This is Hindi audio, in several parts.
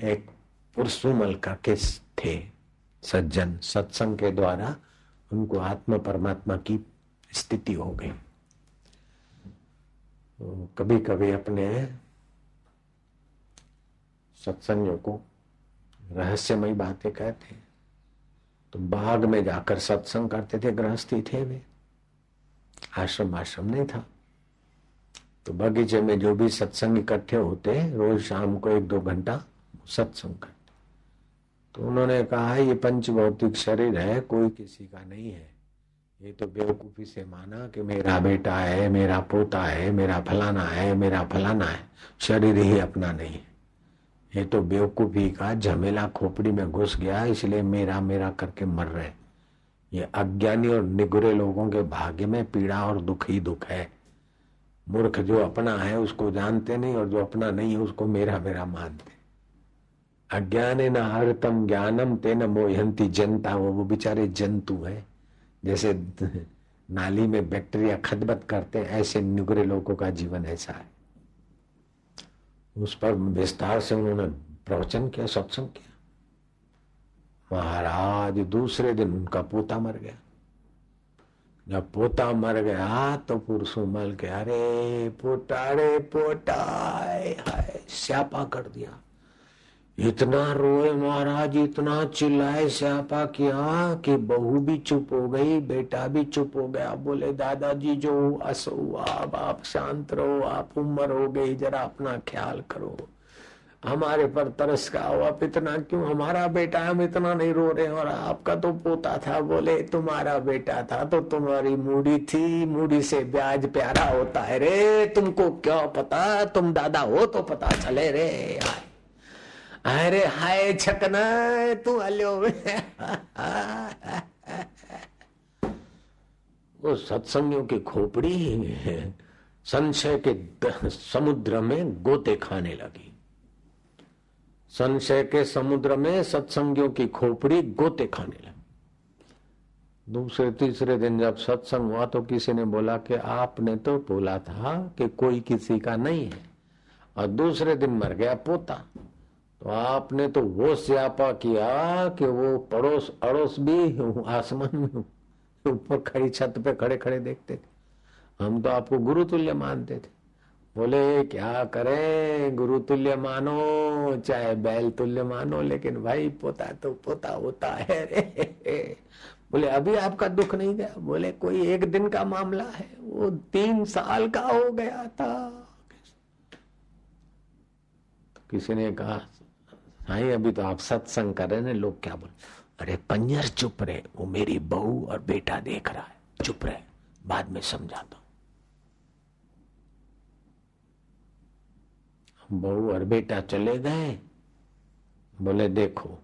एक पुरुषुमल का किस थे? सज्जन सत्संग के द्वारा उनको आत्मा परमात्मा की स्थिति हो गई। कभी कभी अपने सत्संगों को रहस्यमयी बातें कहते तो बाग में जाकर सत्संग करते थे, गृहस्थी थे वे। आश्रम आश्रम नहीं था। तो बगीचे में जो भी सत्संग इकट्ठे होते रोज शाम को एक दो घंटा सत्संग। करते तो उन्होंने कहा, ये पंच भौतिक शरीर है, कोई किसी का नहीं है। ये तो बेवकूफ़ी से माना कि मेरा बेटा है, मेरा पोता है, मेरा फलाना है, मेरा फलाना है। शरीर ही अपना नहीं है। ये तो बेवकूफ़ी का झमेला खोपड़ी में घुस गया, इसलिए मेरा मेरा करके मर रहे ये अज्ञानी और निगुरे लोगों के भाग्य में पीड़ा और दुख ही दुख है। मूर्ख जो अपना है, उसको जानते नहीं, और जो अपना नहीं है, उसको मेरा मेरा मानते अज्ञान न हरतम, ज्ञानम तेन मोहंती जनता। वो वो बेचारे जंतु है। जैसे नाली में बैक्टीरिया खतबत करते ऐसे निगरे लोगों का जीवन ऐसा है। उस पर विस्तार से उन्होंने प्रवचन किया, सत्संग किया। महाराज, दूसरे दिन उनका पोता मर गया। जब पोता मर गया तो पुरुषों मल के, अरे पोटाड़े पोटा हाय, स्यापा कर दिया। इतना रोए महाराज, इतना चिल्लाए स्यापा किया कि बहू भी चुप हो गई, बेटा भी चुप हो गया। बोले, दादाजी, जो असो आप आप शांत रहो, आप उम्र हो गई, जरा अपना ख्याल करो। हमारे पर तरस का हो, आप इतना क्यों? हमारा बेटा, हम इतना नहीं रो रहे और आपका तो पोता था। बोले, तुम्हारा बेटा था तो तुम्हारी मूडी थी मूडी से ब्याज प्यारा होता है रे। तुमको क्या पता? तुम दादा हो तो पता चले रे। यार अरे हाय छकना, तू हलो वो सत्संगियों की खोपड़ी संशय के समुद्र में गोते खाने लगी। संशय के समुद्र में सत्संगियों की खोपड़ी गोते खाने लगी। दूसरे, तीसरे दिन जब सत्संग हुआ तो किसी ने बोला कि आपने तो बोला था कि कोई किसी का नहीं है। और दूसरे दिन मर गया पोता। तो आपने तो वो स्यापा किया कि वो पड़ोस, अड़ोस भी आसमान में ऊपर खड़ी छत पे खड़े खड़े देखते थे। हम तो आपको गुरु तुल्य मानते थे। बोले, क्या करें? गुरु तुल्य मानो, चाहे बैल तुल्य मानो, लेकिन भाई पोता तो पोता होता है रे। बोले, अभी आपका दुख नहीं गया? बोले, कोई एक दिन का मामला है। वो तीन साल का हो गया था। किसी ने कहा हाँ अभी तो आप सत्संग कर रहे हैं, लोग क्या बोल? अरे पंजर चुप रहे, वो मेरी बहू और बेटा देख रहा है, चुप रहे, बाद में समझाता हूँ। बहू और बेटा चले गए, बोले, देखो,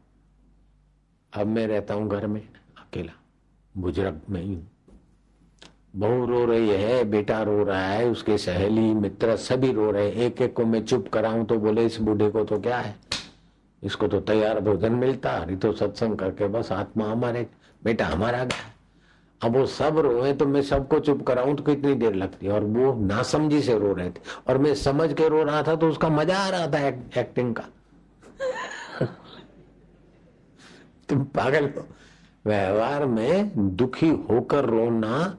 अब मैं रहता हूँ घर में, अकेला, बुज़ुर्ग में ही। हूँ बहू रो रही है, बेटा रो रहा है, उसके सहेली, मित्र सभी रो रहे हैं एक एक को मैं चुप कराऊं तो बोले, इस बूढ़े को तो क्या है? इसको तो तैयार भोजन मिलता अरे तो सत्संग करके बस आत्मा हमारे बेटा हमारा गया। अब वो सब रोए तो मैं सबको चुप कराऊं तो कितनी देर लगती है? और वो नासमझी से रो रहे थे। और मैं समझ के रो रहा था तो उसका मज़ा आ रहा था एक, एक्टिंग का। तुम पागल हो। व्यवहार में दुखी होकर रोना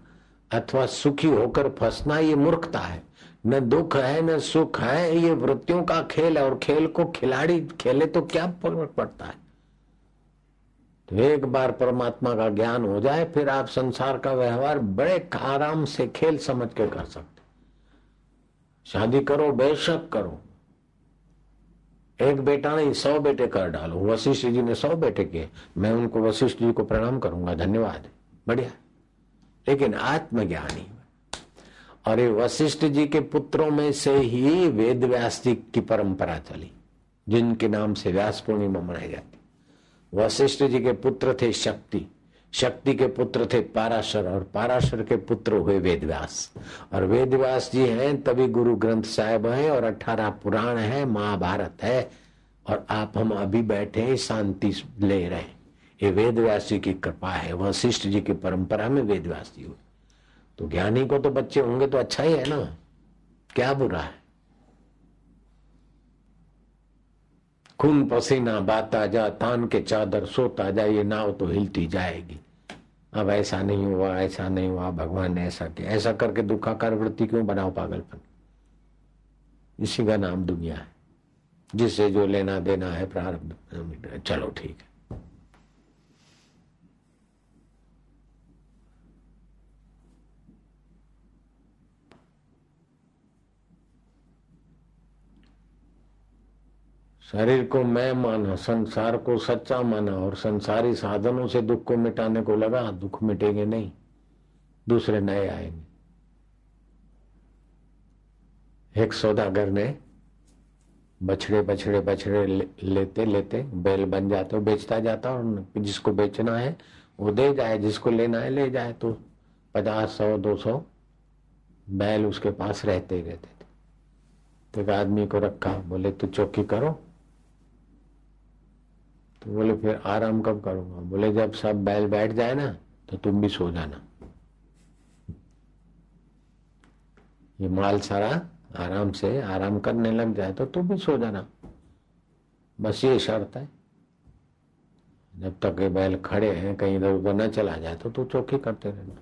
अथवा सुखी होकर फंसना ये मूर्खता है। न दुख है, न सुख है, ये वृत्तियों का खेल है और खेल को खिलाड़ी खेले तो क्या फ़र्क पड़ता है? तो एक बार परमात्मा का ज्ञान हो जाए, फिर आप संसार का व्यवहार बड़े आराम से खेल समझ के कर सकते शादी करो, बेशक करो। एक बेटा नहीं, सौ बेटे कर डालो। वशिष्ठ जी ने सौ बेटे किए। मैं उनको वशिष्ठ जी को प्रणाम करूँगा, धन्यवाद। बढ़िया। लेकिन आत्मज्ञानी ये वशिष्ठ जी के पुत्रों में से ही वेद व्यास जी की परंपरा चली, जिनके नाम से व्यास पूर्णिमा मनाई जाती। वशिष्ठ जी के पुत्र थे शक्ति। शक्ति के पुत्र थे पाराशर और पाराशर के पुत्र हुए वेदव्यास। और वेदव्यास जी हैं, तभी गुरु ग्रंथ साहिब है और अठारह पुराण है, महाभारत है। और आप हम अभी बैठे शांति ले रहे हैं। ये वेदव्यास जी की कृपा है। वशिष्ठ जी की परंपरा में वेदव्यास जी हुए। तो ज्ञानी को तो बच्चे होंगे तो अच्छा ही है ना। क्या बुरा है? खून पसीना, बाता जा तान के चादर, सोता जा ये नाव तो हिलती जाएगी। अब ऐसा नहीं हुआ, ऐसा नहीं हुआ, भगवान ने ऐसा किया। ऐसा करके दुखाकार वृत्ति क्यों बनाओ पागलपन? इसी का नाम दुनिया है जिससे जो लेना देना है प्रारंभ चलो ठीक है। शरीर को मैं माना, संसार को सच्चा माना और संसारी साधनों से दुख को मिटाने को लगा, दुख मिटेंगे नहीं, दूसरे नए आएँगे। एक सौदागर ने बछड़े बछड़े बछड़े लेते लेते, बैल बन जाते हो बेचता जाता और जिसको बेचना है, वो दे जाए, जिसको लेना है, ले जाए। तो पचास, सौ, दो सौ बैल उसके पास रहते ही रहते थे। तो एक आदमी को रखा, बोले, तू चौकी करो तो बोले, फिर आराम कब करूँगा? बोले, जब सब बैल बैठ जाए ना तो तुम भी सो जाना। ये माल सारा आराम से, आराम करने लग जाए तो तुम भी सो जाना। बस ये शर्त है। जब तक ये बैल खड़े हैं, कहीं इधर उधर न चला जाए तो तू चौकी करते रहना।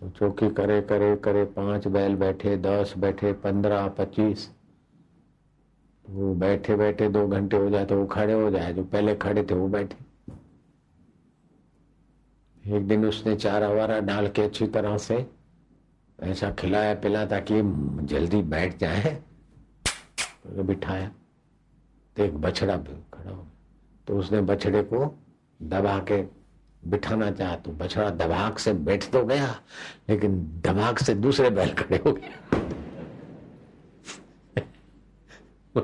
तो चौकी करे करे करे, पाँच बैल बैठे, दस बैठे, पंद्रह, पच्चीस। वो बैठे बैठे दो घंटे हो जाए तो वो खड़े हो जाए, जो पहले खड़े थे वो बैठे। एक दिन उसने चारा वारा डाल के अच्छी तरह से ऐसा खिलाया पिला ताकि जल्दी बैठ जाए। तो बिठाया तो एक बछड़ा खड़ा हो तो उसने बछड़े को दबा के बिठाना चाहा तो बछड़ा दबाक से बैठ तो गया, लेकिन दबाक से दूसरे बैल खड़े हो गए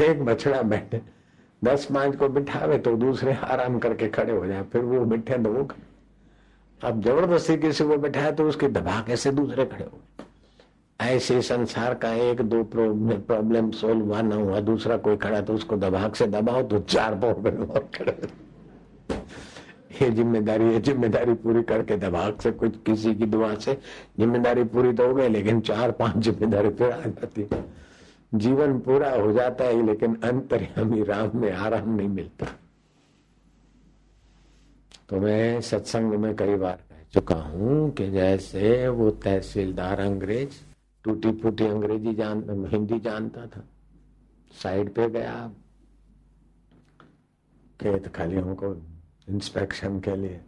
एक बछड़ा बैठे दस पाँच को बिठावे तो दूसरे आराम करके खड़े हो जाए, फिर वो बैठे तो वो अब ज़बरदस्ती किसी को बैठाया तो उसके दबा कैसे दूसरे खड़े हो? ऐसे संसार का एक दो प्रॉब्लम सोल्व हुआ, ना हुआ, दूसरा कोई खड़ा तो उसको दबाक से दबाओ तो चार प्रॉब्लम और खड़े ये ज़िम्मेदारी है, ज़िम्मेदारी पूरी करके दबाक से, कुछ किसी की दुआ से ज़िम्मेदारी पूरी तो हो गई, लेकिन चार पाँच ज़िम्मेदारी फिर आ जाती है। जीवन पूरा हो जाता है, लेकिन अंतर्यामी राम में आराम नहीं मिलता। तो मैं सत्संग में कई बार कह चुका हूँ कि जैसे वो तहसीलदार अंग्रेज़ टूटी फूटी अंग्रेज़ी जान, हिंदी जानता था, साइड पे गया, खेत खालियों को इंस्पेक्शन के लिए।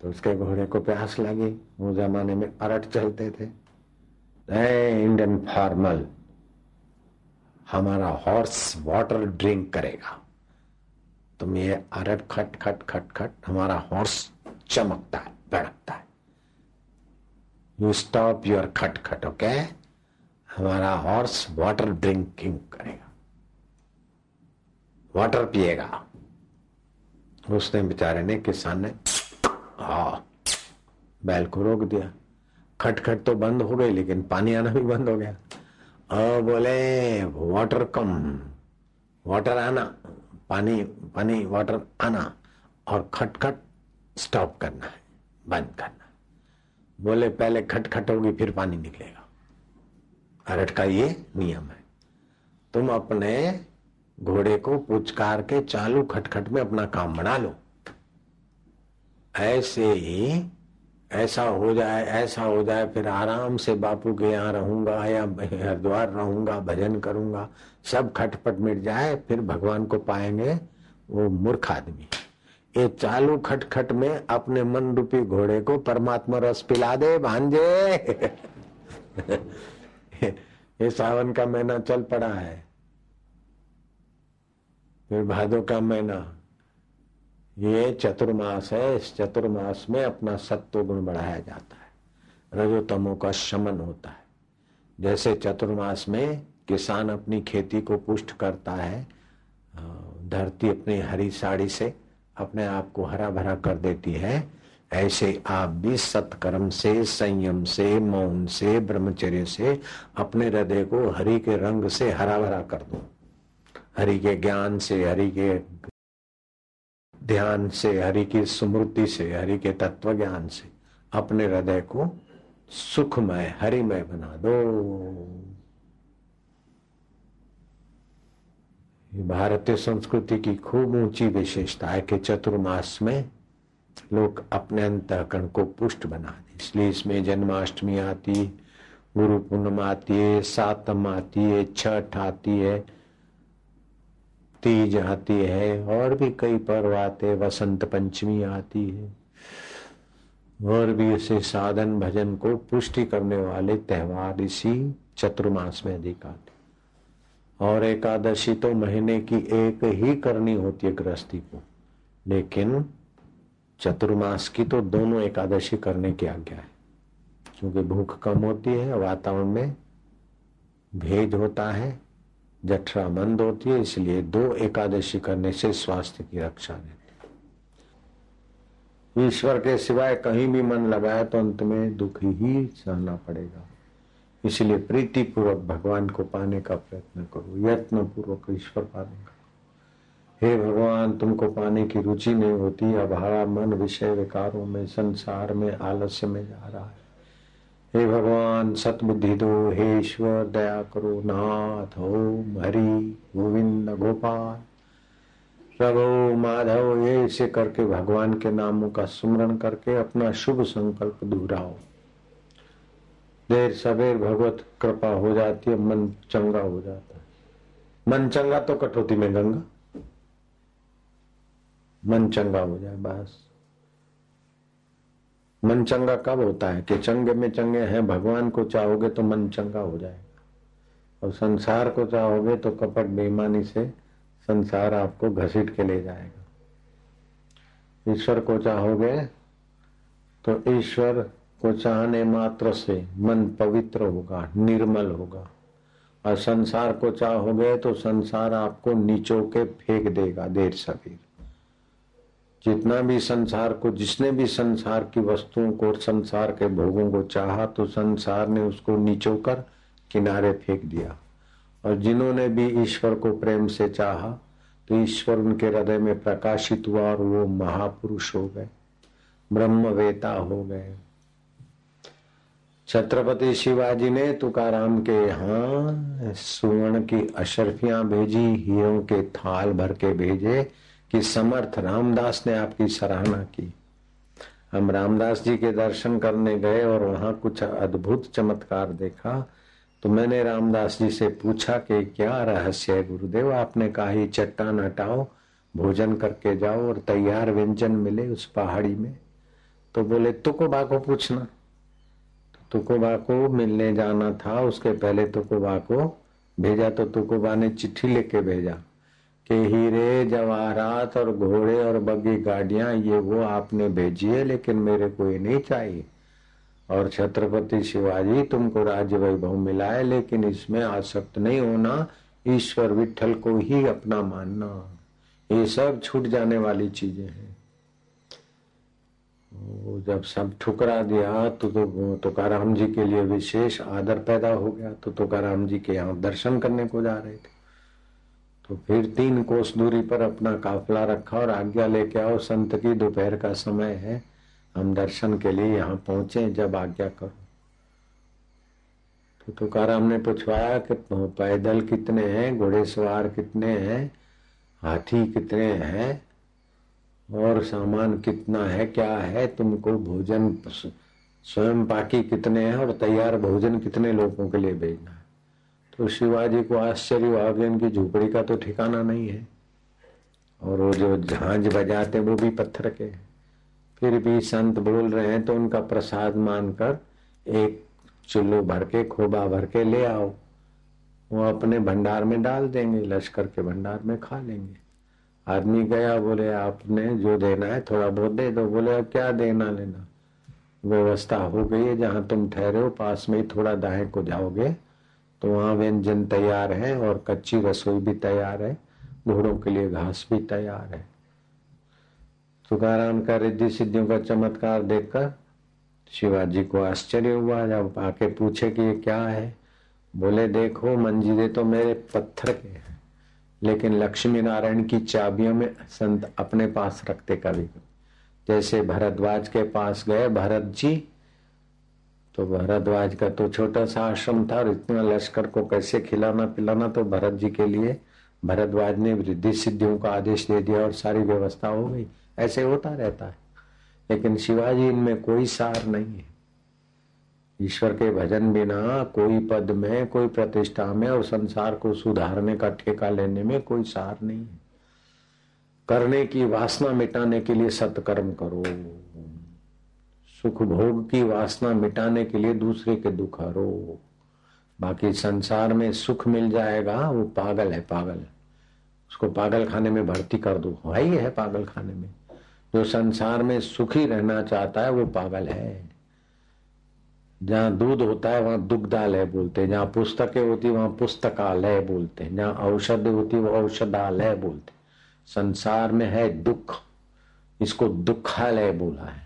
तो उसके घोड़े को प्यास लगी। वो जमाने में अरट चलते थे। इंडियन फार्मल हमारा हॉर्स वाटर ड्रिंक करेगा। तुम ये अरट खट खट खट खट हमारा हॉर्स चमकता है, भड़कता है। यू स्टॉप योर खट खट ओके हमारा हॉर्स वाटर ड्रिंकिंग करेगा। वाटर पिएगा। उसने बेचारे ने किसान ने हा बैल को रोक दिया। खटखट तो बंद हो गई, लेकिन पानी आना भी बंद हो गया। और बोले वाटर कम वाटर आना, पानी पानी वाटर आना, और खटखट स्टॉप करना है, बंद करना बोले, पहले खटखट होगी, फिर पानी निकलेगा। अरट का ये नियम है। तुम अपने घोड़े को पुचकार के चालू खटखट में अपना काम बना लो। ऐसे ही, ऐसा हो जाए, ऐसा हो जाए, फिर आराम से बापू के यहाँ रहूँगा या हरिद्वार रहूँगा, भजन करूँगा, सब खटपट मिट जाए, फिर भगवान को पाएँगे वो मूर्ख आदमी। ये चालू खटखट में अपने मन रूपी घोड़े को परमात्मा रस पिला दे, भांजे। ये सावन का महीना चल पड़ा है। फिर भादो का महीना ये चतुर्मास है, इस चतुर्मास में अपना सत्व गुण बढ़ाया जाता है। रजोतमो का शमन होता है। जैसे चतुर्मास में किसान अपनी खेती को पुष्ट करता है धरती अपनी हरी साड़ी से अपने आप को हरा भरा कर देती है, ऐसे आप भी सत्कर्म से, संयम से, मौन से, ब्रह्मचर्य से अपने हृदय को हरि के रंग से हरा भरा कर दो। हरि के ज्ञान से, हरि के ध्यान से, हरि की स्मृति से, हरि के तत्व ज्ञान से अपने हृदय को सुखमय, हरिमय बना दो। भारतीय संस्कृति की खूब ऊँची विशेषता है कि चतुर्मास में लोग अपने अंतकरण को पुष्ट बना दे। इसलिए इसमें जन्माष्टमी आती, गुरु पूर्णिमा आती है, सातम आती है, छठ आती है तीज आती है, और भी कई पर्व आते वसंत पंचमी आती है। और भी ऐसे साधन भजन को पुष्टि करने वाले त्योहार इसी चतुर्मास में अधिक आते और एकादशी तो महीने की एक ही करनी होती है गृहस्थी को। लेकिन चतुर्मास की तो दोनों एकादशी करने की आज्ञा है। क्योंकि भूख कम होती है, वातावरण में भेद होता है जठरा मंद होती है, इसलिए दो एकादशी करने से स्वास्थ्य की रक्षा रहती है। ईश्वर के सिवाय कहीं भी मन लगाए तो अंत में दुख ही सहना पड़ेगा। इसलिए प्रीति पूर्वक भगवान को पाने का प्रयत्न करो यत्न पूर्वक ईश्वर पाने का। हे भगवान, तुमको पाने की रुचि नहीं होती अभाड़ा मन विषय विकारों में, संसार में, आलस्य में जा रहा है। हे भगवान, सतबुद्धि दो, हे ईश्वर, दया करो नाथ हो हरि, गोविंद, गोपाल। प्रभु माधव, ये इसे करके भगवान के नामों का सुमरण करके अपना शुभ संकल्प दोहराओ। देर सवेर भगवत कृपा हो जाती है, मन चंगा हो जाता है। मन चंगा तो कटौती में गंगा। मन चंगा हो जाए, बस। मन चंगा कब होता है? कि चंगे में चंगे हैं, भगवान को चाहोगे तो मन चंगा हो जाएगा। और संसार को चाहोगे तो कपट बेईमानी से संसार आपको घसीट के ले जाएगा। ईश्वर को चाहोगे तो ईश्वर को चाहने मात्र से मन पवित्र होगा, निर्मल होगा। और संसार को चाहोगे तो संसार आपको नीचो के फेंक देगा, देर सवेर। जितना भी संसार को, जिसने भी संसार की वस्तुओं को और संसार के भोगों को चाहा तो संसार ने उसको नीचो कर किनारे फेंक दिया। और जिन्होंने भी ईश्वर को प्रेम से चाहा तो ईश्वर उनके हृदय में प्रकाशित हुआ और वो महापुरुष हो गए, ब्रह्मवेता हो गए। छत्रपति शिवाजी ने तुकाराम के यहाँ सुवर्ण की अशरफियाँ भेजी, हीरों के थाल भर के भेजे कि समर्थ रामदास ने आपकी सराहना की। हम रामदास जी के दर्शन करने गए और वहाँ कुछ अद्भुत चमत्कार देखा। तो मैंने रामदास जी से पूछा कि क्या रहस्य है गुरुदेव? आपने कहा ही चट्टान हटाओ, भोजन करके जाओ और तैयार व्यंजन मिले उस पहाड़ी में। तो बोले तुकोबा को पूछना। तुकोबा को मिलने जाना था। उसके पहले तुकोबा को भेजा तो तुकोबा ने चिट्ठी लेके भेजा। कि हीरे, जवाहरात और घोड़े और बग्गी गाड़िया, ये वो आपने भेजी है, लेकिन मेरे को ये नहीं चाहिए। और छत्रपति शिवाजी, तुमको राज्य वैभव मिला है, लेकिन इसमें आसक्त नहीं होना, ईश्वर विठल को ही अपना मानना। ये सब छूट जाने वाली चीज़ें हैं। वो जब सब ठुकरा दिया तो तो तुकाराम जी के लिए विशेष आदर पैदा हो गया तो तुकाराम जी के यहाँ दर्शन करने को जा रहे थे। तो फिर तीन कोस दूरी पर अपना काफिला रखा और आज्ञा लेके आओ, संत की दोपहर का समय है। हम दर्शन के लिए यहाँ पहुँचे, जब आज्ञा करो। तो तुकाराम ने पूछवाया कि पैदल कितने हैं घोड़े सवार कितने हैं, हाथी कितने हैं, और सामान कितना है, क्या है, तुमको भोजन स्वयं पाकी कितने हैं, और तैयार भोजन कितने लोगों के लिए भेजना है? तो शिवाजी को आश्चर्य हुआ कि इनकी झोपड़ी का तो ठिकाना नहीं है। और वो जो झांझ बजाते वो भी पत्थर के फिर भी संत बोल रहे हैं तो उनका प्रसाद मानकर एक चुल्लू भर के, खोबा भर के ले आओ। वो अपने भंडार में डाल देंगे, लश्कर के भंडार में खा लेंगे। आदमी गया, बोले, आपने जो देना है, थोड़ा बहुत दे दो। बोले, अब क्या देना लेना? व्यवस्था हो गई है, जहाँ तुम ठहरे हो, पास में ही थोड़ा दाएँ को जाओगे। तो वहाँ व्यंजन तैयार है और कच्ची रसोई भी तैयार है, घोड़ों के लिए घास भी तैयार है। तुकाराम का रिद्धि सिद्धियों का चमत्कार देखकर शिवाजी को आश्चर्य हुआ, जब आके पूछे कि ये क्या है? बोले, देखो मंजिले तो मेरे पत्थर के हैं, लेकिन लक्ष्मी नारायण की चाबियों में संत अपने पास रखते कभी। जैसे भरद्वाज के पास गए, भरत जी तो भरद्वाज का तो छोटा सा आश्रम था और इतना लश्कर को कैसे खिलाना पिलाना तो भरत जी के लिए। भरद्वाज ने वृद्धि सिद्धियों का आदेश दे दिया और सारी व्यवस्था हो गई। ऐसे होता रहता है। लेकिन शिवाजी इनमें कोई सार नहीं है। ईश्वर के भजन बिना कोई पद में, कोई प्रतिष्ठा में और संसार को सुधारने का ठेका लेने में कोई सार नहीं है। करने की वासना मिटाने के लिए सत्कर्म करो। सुख भोग की वासना मिटाने के लिए दूसरे के दुख हरो। बाकी संसार में सुख मिल जाएगा, वो पागल है, पागल। उसको पागल खाने में भर्ती कर दो। वही है पागल खाने में। जो संसार में सुखी रहना चाहता है, वो पागल है। जहाँ दूध होता है, वहाँ दुग्धालय बोलते हैं। जहाँ पुस्तकें होती है, वहाँ पुस्तकालय बोलते हैं। जहाँ औषध होती वो औषधालय बोलते संसार में है दुख। इसको दुखालय बोला है।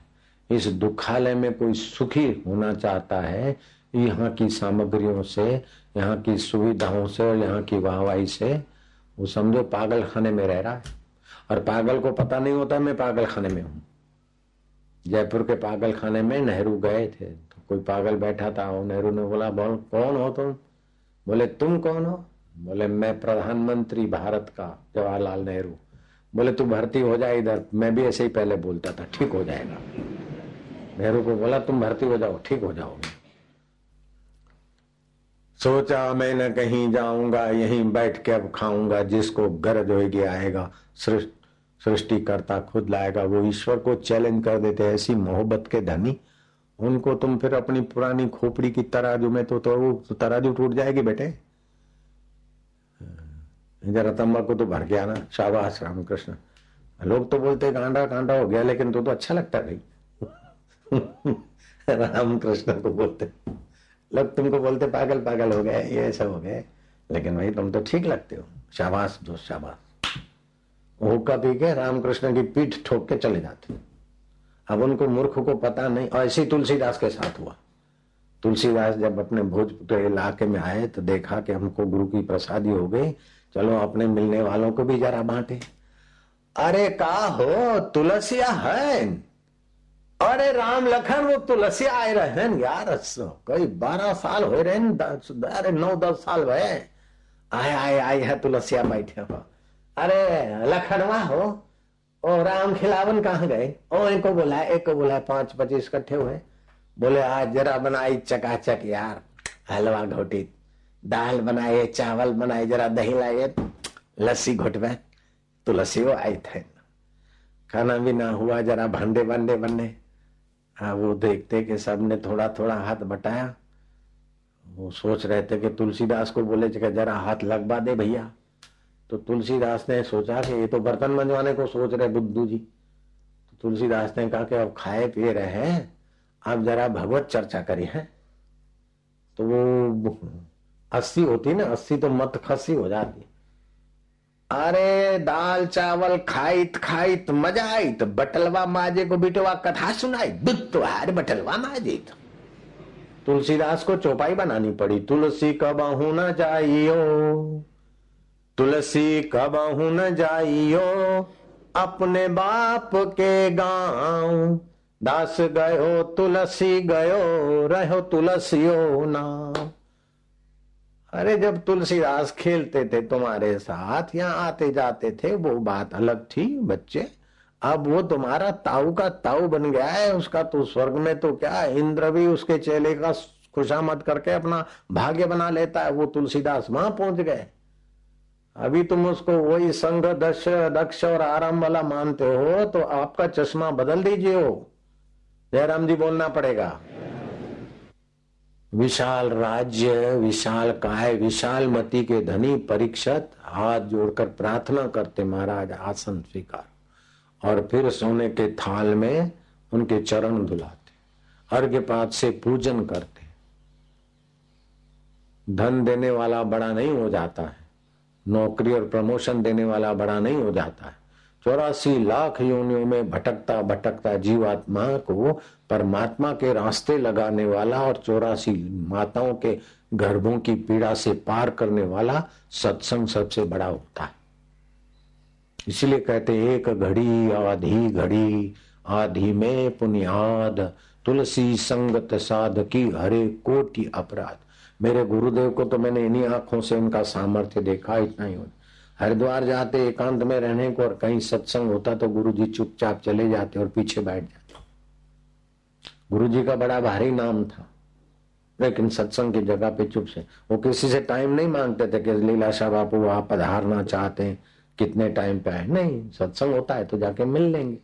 इस दुखालय में कोई सुखी होना चाहता है, यहाँ की सामग्रियों से, यहाँ की सुविधाओं से और यहाँ की वाहवाही से, वो समझो पागल खाने में रह रहा है। और पागल को पता नहीं होता मैं पागल खाने में हूँ। जयपुर के पागल खाने में नेहरू गए थे तो कोई पागल बैठा था, और नेहरू ने बोला बोल कौन हो तुम? बोले, तुम कौन हो? बोले, मैं प्रधानमंत्री भारत का, जवाहरलाल नेहरू। बोले, तू भर्ती हो जाए इधर, मैं भी ऐसे ही पहले बोलता था, ठीक हो जाएगा। नेहरू को बोला तुम भर्ती हो जाओ ठीक हो जाओगे। सोचा मैं न कहीं जाऊँगा यहीं बैठ के अब खाऊँगा जिसको गरज होगी आएगा। सृष्टि करता खुद लाएगा वो ईश्वर को चैलेंज कर देते ऐसी मोहब्बत के धनी। उनको तुम फिर अपनी पुरानी खोपड़ी की तराजू में तो, तो वो तराजू टूट जाएगी बेटे। जरा तंबाकू तो भर गया ना शाबाश रामकृष्ण। लोग तो बोलते कांडा कांडा हो गया लेकिन तो तो अच्छा लगता भाई। रामकृष्ण को बोलते। लोग तुमको बोलते, पागल पागल हो गए, ये सब हो गए। लेकिन भाई, तुम तो ठीक लगते हो। शाबाश, दोस्त, शाबाश। हुक्का पी के रामकृष्ण की पीठ ठोक के चले जाते अब उनको मूर्ख को पता नहीं, और ऐसे तुलसीदास के साथ हुआ। तुलसीदास जब अपने भोजपुर इलाके में आए तो देखा कि हमको गुरु की प्रसादी हो गई। चलो, अपने मिलने वालों को भी जरा बांटे। अरे, का हो? तुलसिया है? अरे राम लखन, वो तुलसी आए रहे यार कई बारह साल हो रहे अरे नौ, दस साल भय आए आए आए है तुलसिया बैठे हो। अरे लखनवा हो। ओ राम खिलावन कहा गए? ओ एक को बोला एक को बोला पाँच पच्चीस इकट्ठे हुए। बोले, आज जरा बनाई चकाचक यार, हलवा घोटी, दाल बनाए चावल बनाए जरा दही लाए, लस्सी घोटवे। तुलसी वो आई थे। खाना भी ना हुआ, जरा भांडे भांडे बनने हाँ वो देखते कि सबने थोड़ा थोड़ा हाथ बटाया। वो सोच रहे थे कि तुलसीदास को बोले, जरा हाथ लगवा दे भैया। तो तुलसीदास ने सोचा कि ये तो बर्तन मंजवाने को सोच रहे बुद्धू जी। तो तुलसीदास ने कहा कि अब खाए पिए रहे हैं, आप जरा भगवत चर्चा करी है तो वो अस्सी होती ना, अस्सी तो मत खसी हो जाती। अरे दाल, चावल खाइत खाइत, मज़ा आई तो बटलवा माजे को बिटवा कथा सुनाई। दुख तो बटलवा माजे तो। तुलसीदास को चौपाई बनानी पड़ी। तुलसी कब न जाइयो? तुलसी कब न जाइयो? अपने बाप के गाँव। दास गयो, तुलसी गयो, रहो तुलसियो नाम। अरे जब तुलसीदास खेलते थे तुम्हारे साथ, यहाँ आते जाते थे, वो बात अलग थी बच्चे। अब वो तुम्हारा ताऊ का ताऊ बन गया है, उसका तो स्वर्ग में तो क्या, इंद्र भी उसके चेले का खुशामद करके अपना भाग्य बना लेता है, वो तुलसीदास वहाँ पहुँच गए। अभी तुम उसको वही संघ दक्ष दक्ष और आराम वाला मानते हो तो आपका चश्मा बदल दीजिए हो जयराम जी बोलना पड़ेगा। विशाल राज्य, विशाल काय, विशाल मति के धनी परीक्षत हाथ जोड़कर प्रार्थना करते महाराज आसन स्वीकार। और फिर सोने के थाल में उनके चरण धुलाते अर्घ्य पात से पूजन करते। धन देने वाला बड़ा नहीं हो जाता है, नौकरी और प्रमोशन देने वाला बड़ा नहीं हो जाता है। चौरासी लाख योनियों में भटकता भटकता जीवात्मा को परमात्मा के रास्ते लगाने वाला और चौरासी माताओं के गर्भों की पीड़ा से पार करने वाला सत्संग सबसे बड़ा होता है। इसलिए कहते एक घड़ी, आधी घड़ी, आधी में पुनियाद, तुलसी संगत साध की हरे कोटि अपराध। मेरे गुरुदेव को तो मैंने इन्हीं आँखों से उनका सामर्थ्य देखा, इतना ही होता। हरिद्वार जाते, एकांत में रहने को और कहीं सत्संग होता तो गुरु जी चुपचाप चले जाते और पीछे बैठ जाते। गुरु जी का बड़ा भारी नाम था। लेकिन सत्संग की जगह पे चुप से, वो किसी से टाइम नहीं मांगते थे कि लीलाशाह बापू आप पधारना चाहते हैं, कितने टाइम पे आए। नहीं, सत्संग होता है तो जाके मिल लेंगे।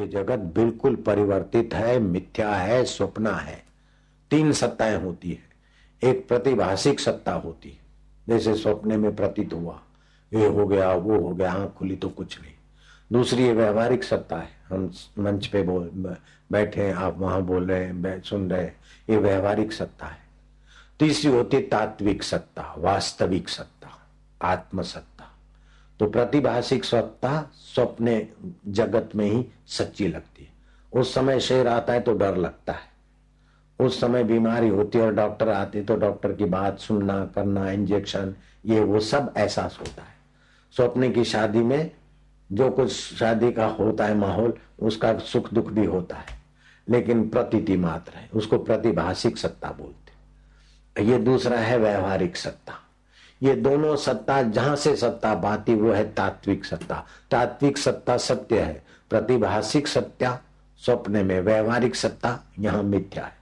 ये जगत बिल्कुल परिवर्तित है, मिथ्या है, स्वप्न है। तीन सत्ताएँ होती है। एक प्रतिभाषिक सत्ता होती है। जैसे स्वप्ने में प्रतीत हुआ, ये हो गया, वो हो गया, आँख खुली तो कुछ नहीं। दूसरी ये व्यवहारिक सत्ता है। हम मंच पे बोल बैठे हैं, आप वहाँ बोल रहे हैं सुन रहे हैं। ये व्यवहारिक सत्ता है। तीसरी होती तात्विक सत्ता, वास्तविक सत्ता आत्म सत्ता तो प्रतिभाषिक सत्ता स्वप्ने जगत में ही सच्ची लगती है। उस समय शेर आता है तो डर लगता है। उस समय बीमारी होती है और डॉक्टर आते तो डॉक्टर की बात सुनना, करना, इंजेक्शन, ये वो सब एहसास होता है। स्वप्ने की शादी में जो कुछ शादी का होता है माहौल, उसका सुख दुख भी होता है। लेकिन प्रतीति मात्र है। उसको प्रतिभाषिक सत्ता बोलते ये दूसरा है व्यवहारिक सत्ता। ये दोनों सत्ता, जहाँ से सत्ता पाती वो है तात्विक सत्ता। तात्विक सत्ता सत्य है। प्रतिभाषिक सत्या स्वप्न में, व्यवहारिक सत्ता यहाँ मिथ्या है।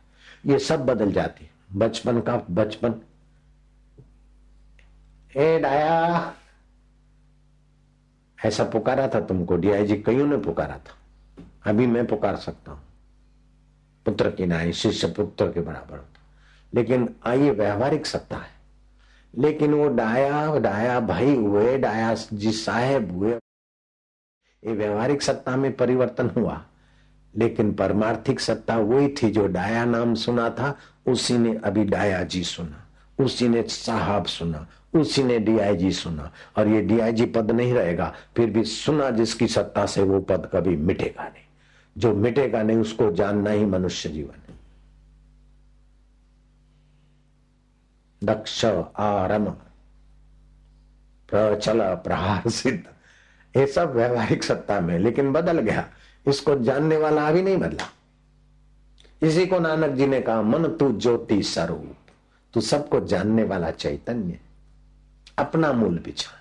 ये सब बदल जाती है। बचपन का बचपन। ए डाया! ऐसा पुकारा था तुमको, डीआईजी कईयों ने पुकारा था? अभी मैं पुकार सकता हूँ। पुत्र की नाई, शिष्य पुत्र के बराबर होता लेकिन आइए, व्यवहारिक सत्ता है। लेकिन वो डाया डाया भाई हुए, डाया जी साहेब हुए, ये व्यवहारिक सत्ता में परिवर्तन हुआ। लेकिन परमार्थिक सत्ता वही थी जो डाया नाम सुना था, उसी ने अभी डाया जी सुना। उसी ने साहब सुना, उसी ने डीआईजी सुना, और ये डीआईजी पद नहीं रहेगा, फिर भी सुना जिसकी सत्ता से वो पद कभी मिटेगा नहीं। जो मिटेगा नहीं, उसको जानना ही मनुष्य जीवन है। दक्ष आरम, प्रचल प्रहार सिद्ध। ये सब व्यवहारिक सत्ता में, लेकिन बदल गया। इसको जानने वाला अभी नहीं बदला। इसी को नानक जी ने कहा, मन तू ज्योति स्वरूप तू सबको जानने वाला चैतन्य, अपना मूल बिछा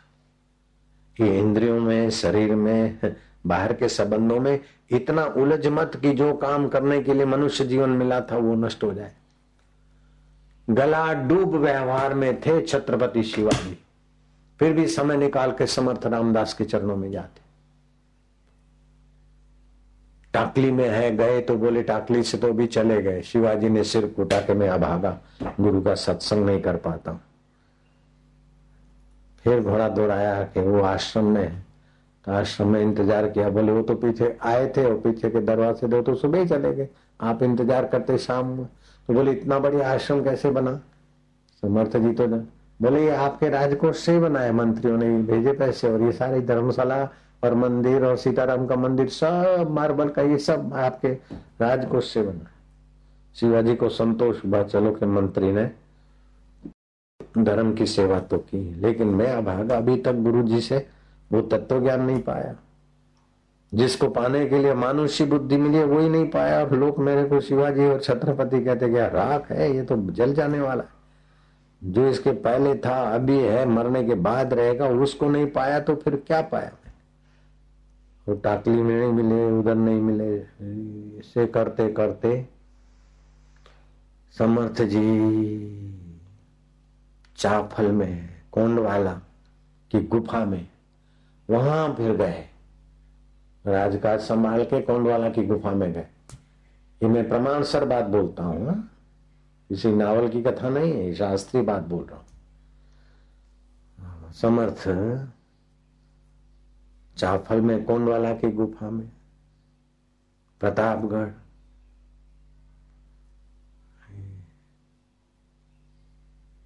ये इंद्रियों में, शरीर में, बाहर के संबंधों में इतना उलझ मत कि जो काम करने के लिए मनुष्य जीवन मिला था वो नष्ट हो जाए। गला डूब व्यवहार में थे छत्रपति शिवाजी, फिर भी समय निकाल के समर्थ रामदास के चरणों में जाते। टाकली में है, गए तो बोले टाकली से तो भी चले गए। शिवाजी ने सिर कुटा के मैं अभागा गुरु का सत्संग नहीं कर पाता। हूँ फिर घोड़ा दौड़ाया कि वो आश्रम में है। तो आश्रम में इंतज़ार किया। बोले, वो तो पीछे आए थे और पीछे के दरवाजे दो तो सुबह ही चले गए। आप इंतज़ार करते शाम में। तो बोले, इतना बढ़िया आश्रम कैसे बना? समर्थ जी तो बोले, ये आपके राजकोष से ही बनाए मंत्रियों ने भेजे पैसे और ये सारी धर्मशाला और मंदिर और सीताराम का मंदिर, सब मार्बल का, ये सब आपके राजकोष से बना शिवाजी को संतोष हुआ, चलो के मंत्री ने धर्म की सेवा तो की, लेकिन मैं अभागा अभी तक गुरु जी से वो तत्व ज्ञान नहीं पाया। जिसको पाने के लिए मानुष्य बुद्धि मिली वही नहीं पाया। लोग मेरे को शिवाजी और छत्रपति कहते क्या राख है, ये तो जल जाने वाला है। जो इसके पहले था, अभी है, मरने के बाद रहेगा, उसको नहीं पाया तो फिर क्या पाया? वो टाकली में नहीं मिले, उधर नहीं मिले। इसे करते करते समर्थ जी, चाफल में, कोंडवाला की गुफा में, वहाँ फिर गए। राजकाज संभाल के कोंडवाला की गुफा में गए। ये मैं प्रमाण सर बात बोलता हूँ ना किसी नावल की कथा नहीं है शास्त्रीय बात बोल रहा हूँ। समर्थ चाफल में कौन कोंडवाला की गुफा में, प्रतापगढ़।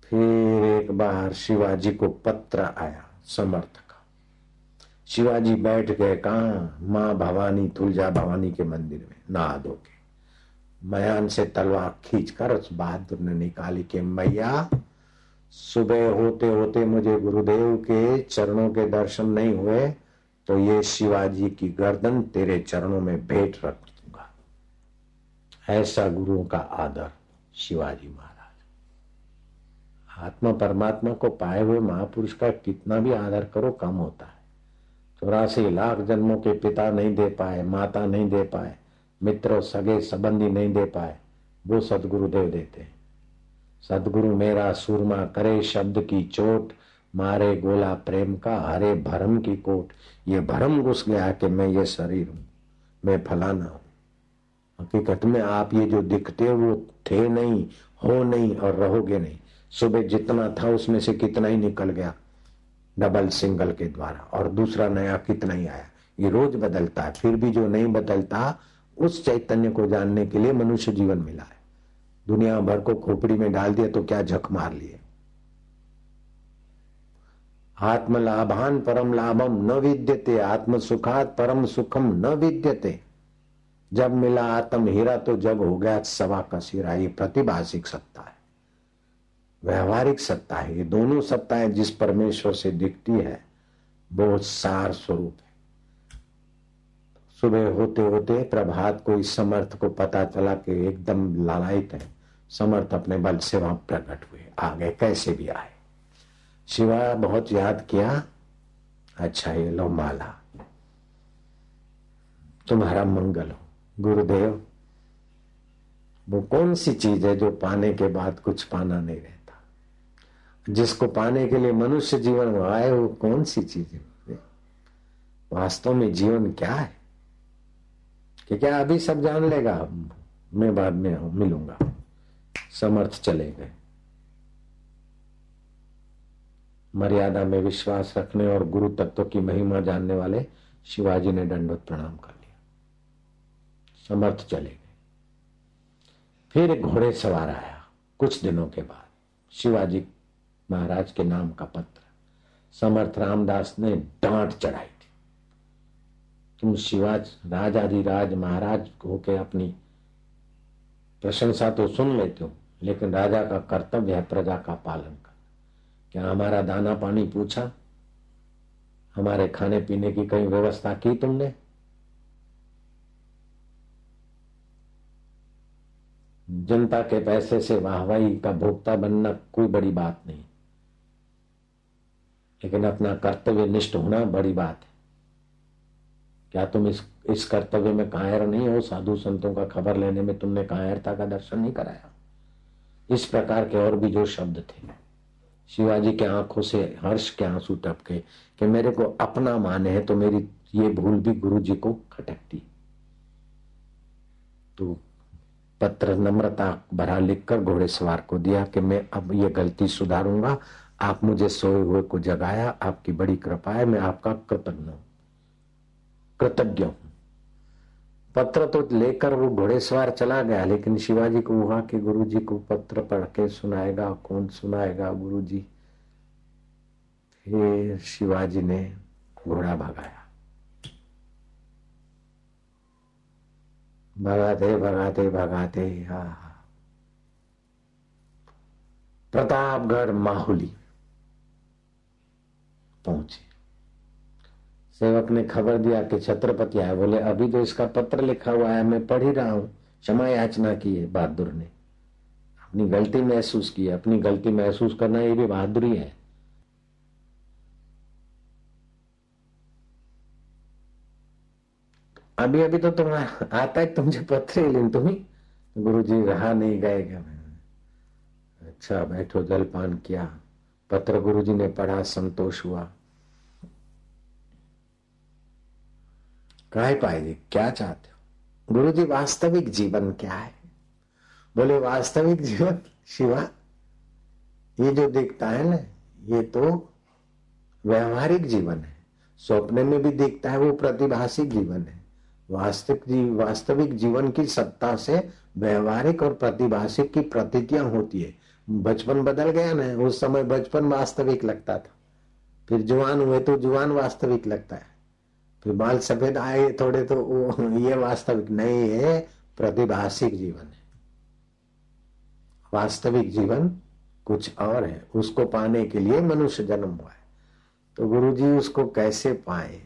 फिर एक बार शिवाजी को पत्र आया समर्थ का शिवाजी बैठ गए, कहा? माँ भवानी, तुलजा भवानी के मंदिर में नहा धो के। मयान से तलवार खींच कर उस बहादुर ने निकाली के, मैया, सुबह होते होते मुझे गुरुदेव के चरणों के दर्शन नहीं हुए तो ये शिवाजी की गर्दन तेरे चरणों में भेंट रख दूँगा। ऐसा गुरुओं का आदर, शिवाजी महाराज। आत्मा परमात्मा को पाए हुए महापुरुष का कितना भी आदर करो, कम होता है। चौरासी लाख जन्मों के पिता नहीं दे पाए, माता नहीं दे पाए, मित्र, सगे, संबंधी नहीं दे पाए, वो सदगुरुदेव देते हैं। सदगुरु मेरा सुरमा करे शब्द की चोट मारे गोला प्रेम का हरे भरम की कोट। ये भरम घुस गया कि मैं ये शरीर हूँ, मैं फलाना हूँ। हकीकत में आप ये जो दिखते वो थे नहीं, हो नहीं और रहोगे नहीं। सुबह जितना था, उसमें से कितना ही निकल गया, डबल सिंगल के द्वारा। और दूसरा नया कितना ही आया। ये रोज बदलता है, फिर भी जो नहीं बदलता, उस चैतन्य को जानने के लिए मनुष्य जीवन मिला है। दुनिया भर को खोपड़ी में डाल दिया तो क्या झक मार लिए? आत्म लाभान परम लाभम न विद्यते आत्म सुखात परम सुखम न विद्यते। जब मिला आत्म हीरा तो जग हो गया सवा का सिरा, ये प्रतिभाषिक सत्ता है। व्यवहारिक सत्ता है, ये दोनों सत्ताएँ जिस परमेश्वर से दिखती है वो सार स्वरूप है। सुबह होते होते प्रभात को, इस समर्थ को पता चला कि एकदम लालायित है। समर्थ अपने बल से वहाँ प्रकट हुए, आगे कैसे भी आए। शिवा बहुत याद किया? अच्छा ये लो माला। तुम्हारा मंगल हो। गुरुदेव, वो कौन सी चीज़ है जो पाने के बाद कुछ पाना नहीं रहता? जिसको पाने के लिए मनुष्य जीवन आए, वो कौन सी चीज़ है? वास्तव में जीवन क्या है? कि क्या अभी सब जान लेगा? मैं बाद में मिलूँगा। समर्थ चले गए। मर्यादा में विश्वास रखने और गुरु तत्व की महिमा जानने वाले शिवाजी ने दंडवत प्रणाम कर लिया। समर्थ चले गए। फिर घोड़े सवार आया, कुछ दिनों के बाद। शिवाजी महाराज के नाम का पत्र। समर्थ रामदास ने डांट चढ़ाई थी। तुम शिवाज राजाधिराज महाराज होके अपनी प्रशंसा तो सुन लेते हो, लेकिन राजा का कर्तव्य है प्रजा का पालन। क्या हमारा दाना पानी पूछा? हमारे खाने पीने की कई व्यवस्था की तुमने? जनता के पैसे से वाहवाही का भोक्ता बनना कोई बड़ी बात नहीं। लेकिन अपना कर्तव्य निष्ठ होना बड़ी बात है। क्या तुम इस इस कर्तव्य में कायर नहीं हो? साधु संतों का खबर लेने में तुमने कायरता का दर्शन नहीं कराया। इस प्रकार के और भी जो शब्द थे। शिवाजी के आँखों से हर्ष के आँसू टपके कि मेरे को अपना माने है तो मेरी ये भूल भी गुरु जी को खटकती। तो पत्र नम्रता भरा लिखकर घोड़े सवार को दिया कि मैं अब ये गलती सुधारूँगा। आप मुझे सोए हुए को जगाया, आपकी बड़ी कृपा है, मैं आपका कृतज्ञ हूँ। कृतज्ञ हूँ। पत्र तो लेकर वो घोड़े सवार चला गया, लेकिन शिवाजी को हुआ कि गुरु जी को पत्र पढ़ के सुनाएगा, कौन सुनाएगा गुरु जी फिर शिवाजी ने घोड़ा भगाया। भगाते भगाते भगाते हा। प्रतापगढ़ माहुली पहुँचे। सेवक ने खबर दिया कि छत्रपति आए। बोले, अभी तो इसका पत्र लिखा हुआ है, मैं पढ़ ही रहा हूँ। क्षमा याचना की है बहादुर ने। अपनी गलती महसूस की अपनी गलती महसूस करना ये भी बहादुरी है। अभी अभी तो तुम आता है तुमसे पत्र लेकिन तुम्हें? गुरु जी रहा नहीं, गए अच्छा बैठो, जलपान किया। पत्र गुरु जी ने पढ़ा, संतोष हुआ। काय पाएगी, क्या चाहते हो? गुरु जी, वास्तविक जीवन क्या है? बोले, वास्तविक जीवन शिवा, ये जो दिखता है ना, ये तो व्यवहारिक जीवन है। स्वप्न में भी दिखता है, वो प्रतिभाषिक जीवन है। वास्तविक जी, वास्तविक जीवन की सत्ता से व्यवहारिक और प्रतिभाषिक की प्रतीतियाँ होती है। बचपन बदल गया ना, उस समय बचपन वास्तविक लगता था। फिर जुआन हुए तो जुआन वास्तविक लगता है। फिर बाल सफ़ेद आए थोड़े तो वो, ये वास्तविक नहीं है, प्रतिभाषिक जीवन है। वास्तविक जीवन कुछ और है, उसको पाने के लिए मनुष्य जन्म हुआ है। तो गुरु जी उसको कैसे पाए?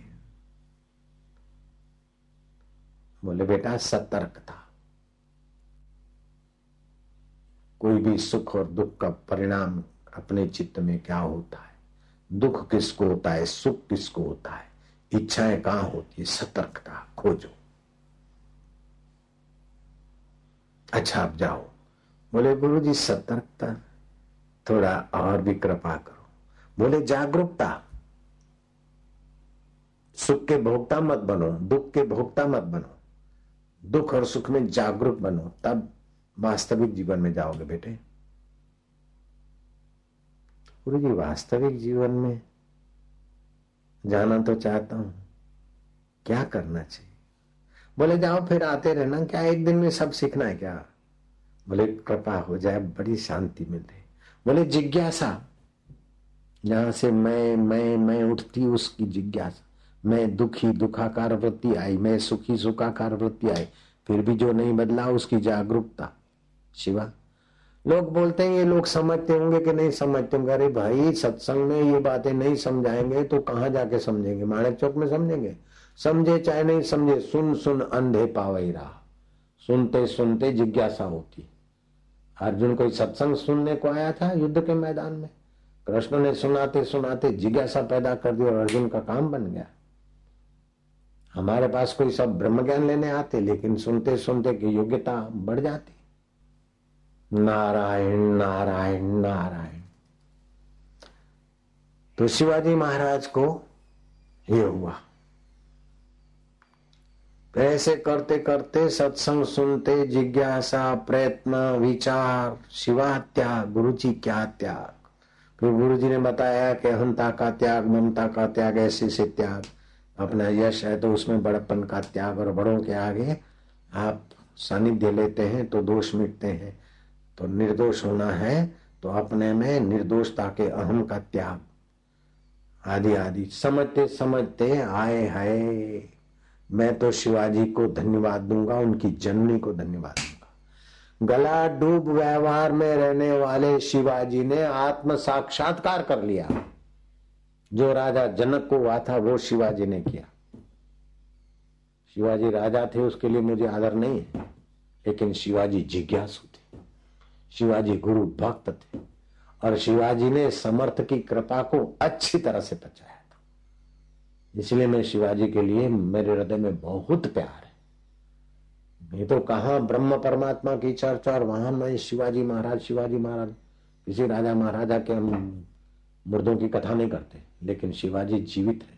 बोले, बेटा सतर्कता कोई भी सुख और दुख का परिणाम अपने चित्त में क्या होता है? दुख किसको होता है? सुख किसको होता है? इच्छाएँ कहाँ होती है? सतर्कता, खोजो। अच्छा आप जाओ। बोले, गुरु जी, सतर्कता, थोड़ा और भी कृपा करो। बोले, जागरूकता। सुख के भोक्ता मत बनो, दुख के भोक्ता मत बनो। दुख और सुख में जागरूक बनो, तब वास्तविक जीवन में जाओगे बेटे। गुरु जी, वास्तविक जीवन में जाना तो चाहता हूँ। क्या करना चाहिए? बोले, जाओ फिर आते रहना, क्या एक दिन में सब सीखना है क्या? बोले, कृपा हो जाए, बड़ी शांति मिलती बोले, जिज्ञासा। जहाँ से मैं मैं मैं उठती उसकी जिज्ञासा। मैं दुखी दुखाकार वृत्ति आई, मैं सुखी सुखाकार वृत्ति आई, फिर भी जो नहीं बदला, उसकी जागरूकता। शिवा लोग बोलते हैं, ये लोग समझते होंगे कि नहीं समझते होंगे? अरे भाई, सत्संग में ये बातें नहीं समझाएँगे तो कहाँ जाके समझेंगे? माणक चौक में समझेंगे? समझे चाहे नहीं समझे, सुन सुन, अंधे पावई रहा। सुनते सुनते जिज्ञासा होती। अर्जुन कोई सत्संग सुनने को आया था युद्ध के मैदान में। कृष्ण ने सुनाते सुनाते जिज्ञासा पैदा कर दी और अर्जुन का काम बन गया। हमारे पास कोई सब ब्रह्म ज्ञान लेने आते, लेकिन सुनते सुनते की योग्यता बढ़ जाती। नारायण नारायण नारायण। तो शिवाजी महाराज को ये हुआ। ऐसे करते करते सत्संग सुनते, जिज्ञासा, प्रयत्न, विचार, शिवा त्याग गुरु जी क्या त्याग। फिर गुरु जी ने बताया कि अहंता का त्याग, ममता का त्याग, ऐसे से त्याग। अपना यश है तो उसमें बड़प्पन का त्याग और बड़ों के आगे आप सानिध्य लेते हैं तो दोष मिटते हैं। तो निर्दोष होना है तो अपने में निर्दोषता के अहम का त्याग। आदि आदि। समझते समझते आए हाय मैं तो शिवाजी को धन्यवाद दूँगा, उनकी जननी को धन्यवाद दूँगा। गला डूब व्यवहार में रहने वाले शिवाजी ने आत्म साक्षात्कार कर लिया। जो राजा जनक को हुआ था, वो शिवाजी ने किया। शिवाजी राजा थे, उसके लिए मुझे आदर नहीं है, लेकिन शिवाजी जिज्ञासु। शिवाजी गुरु भक्त थे और शिवाजी ने समर्थ की कृपा को अच्छी तरह से पचाया था। इसलिए मैं शिवाजी के लिए, मेरे हृदय में बहुत प्यार है। ये तो कहा ब्रह्म परमात्मा की चर्चा और वहाँ मैं शिवाजी महाराज शिवाजी महाराज, किसी राजा महाराजा के हम मुर्दों की कथा नहीं करते। लेकिन शिवाजी जीवित है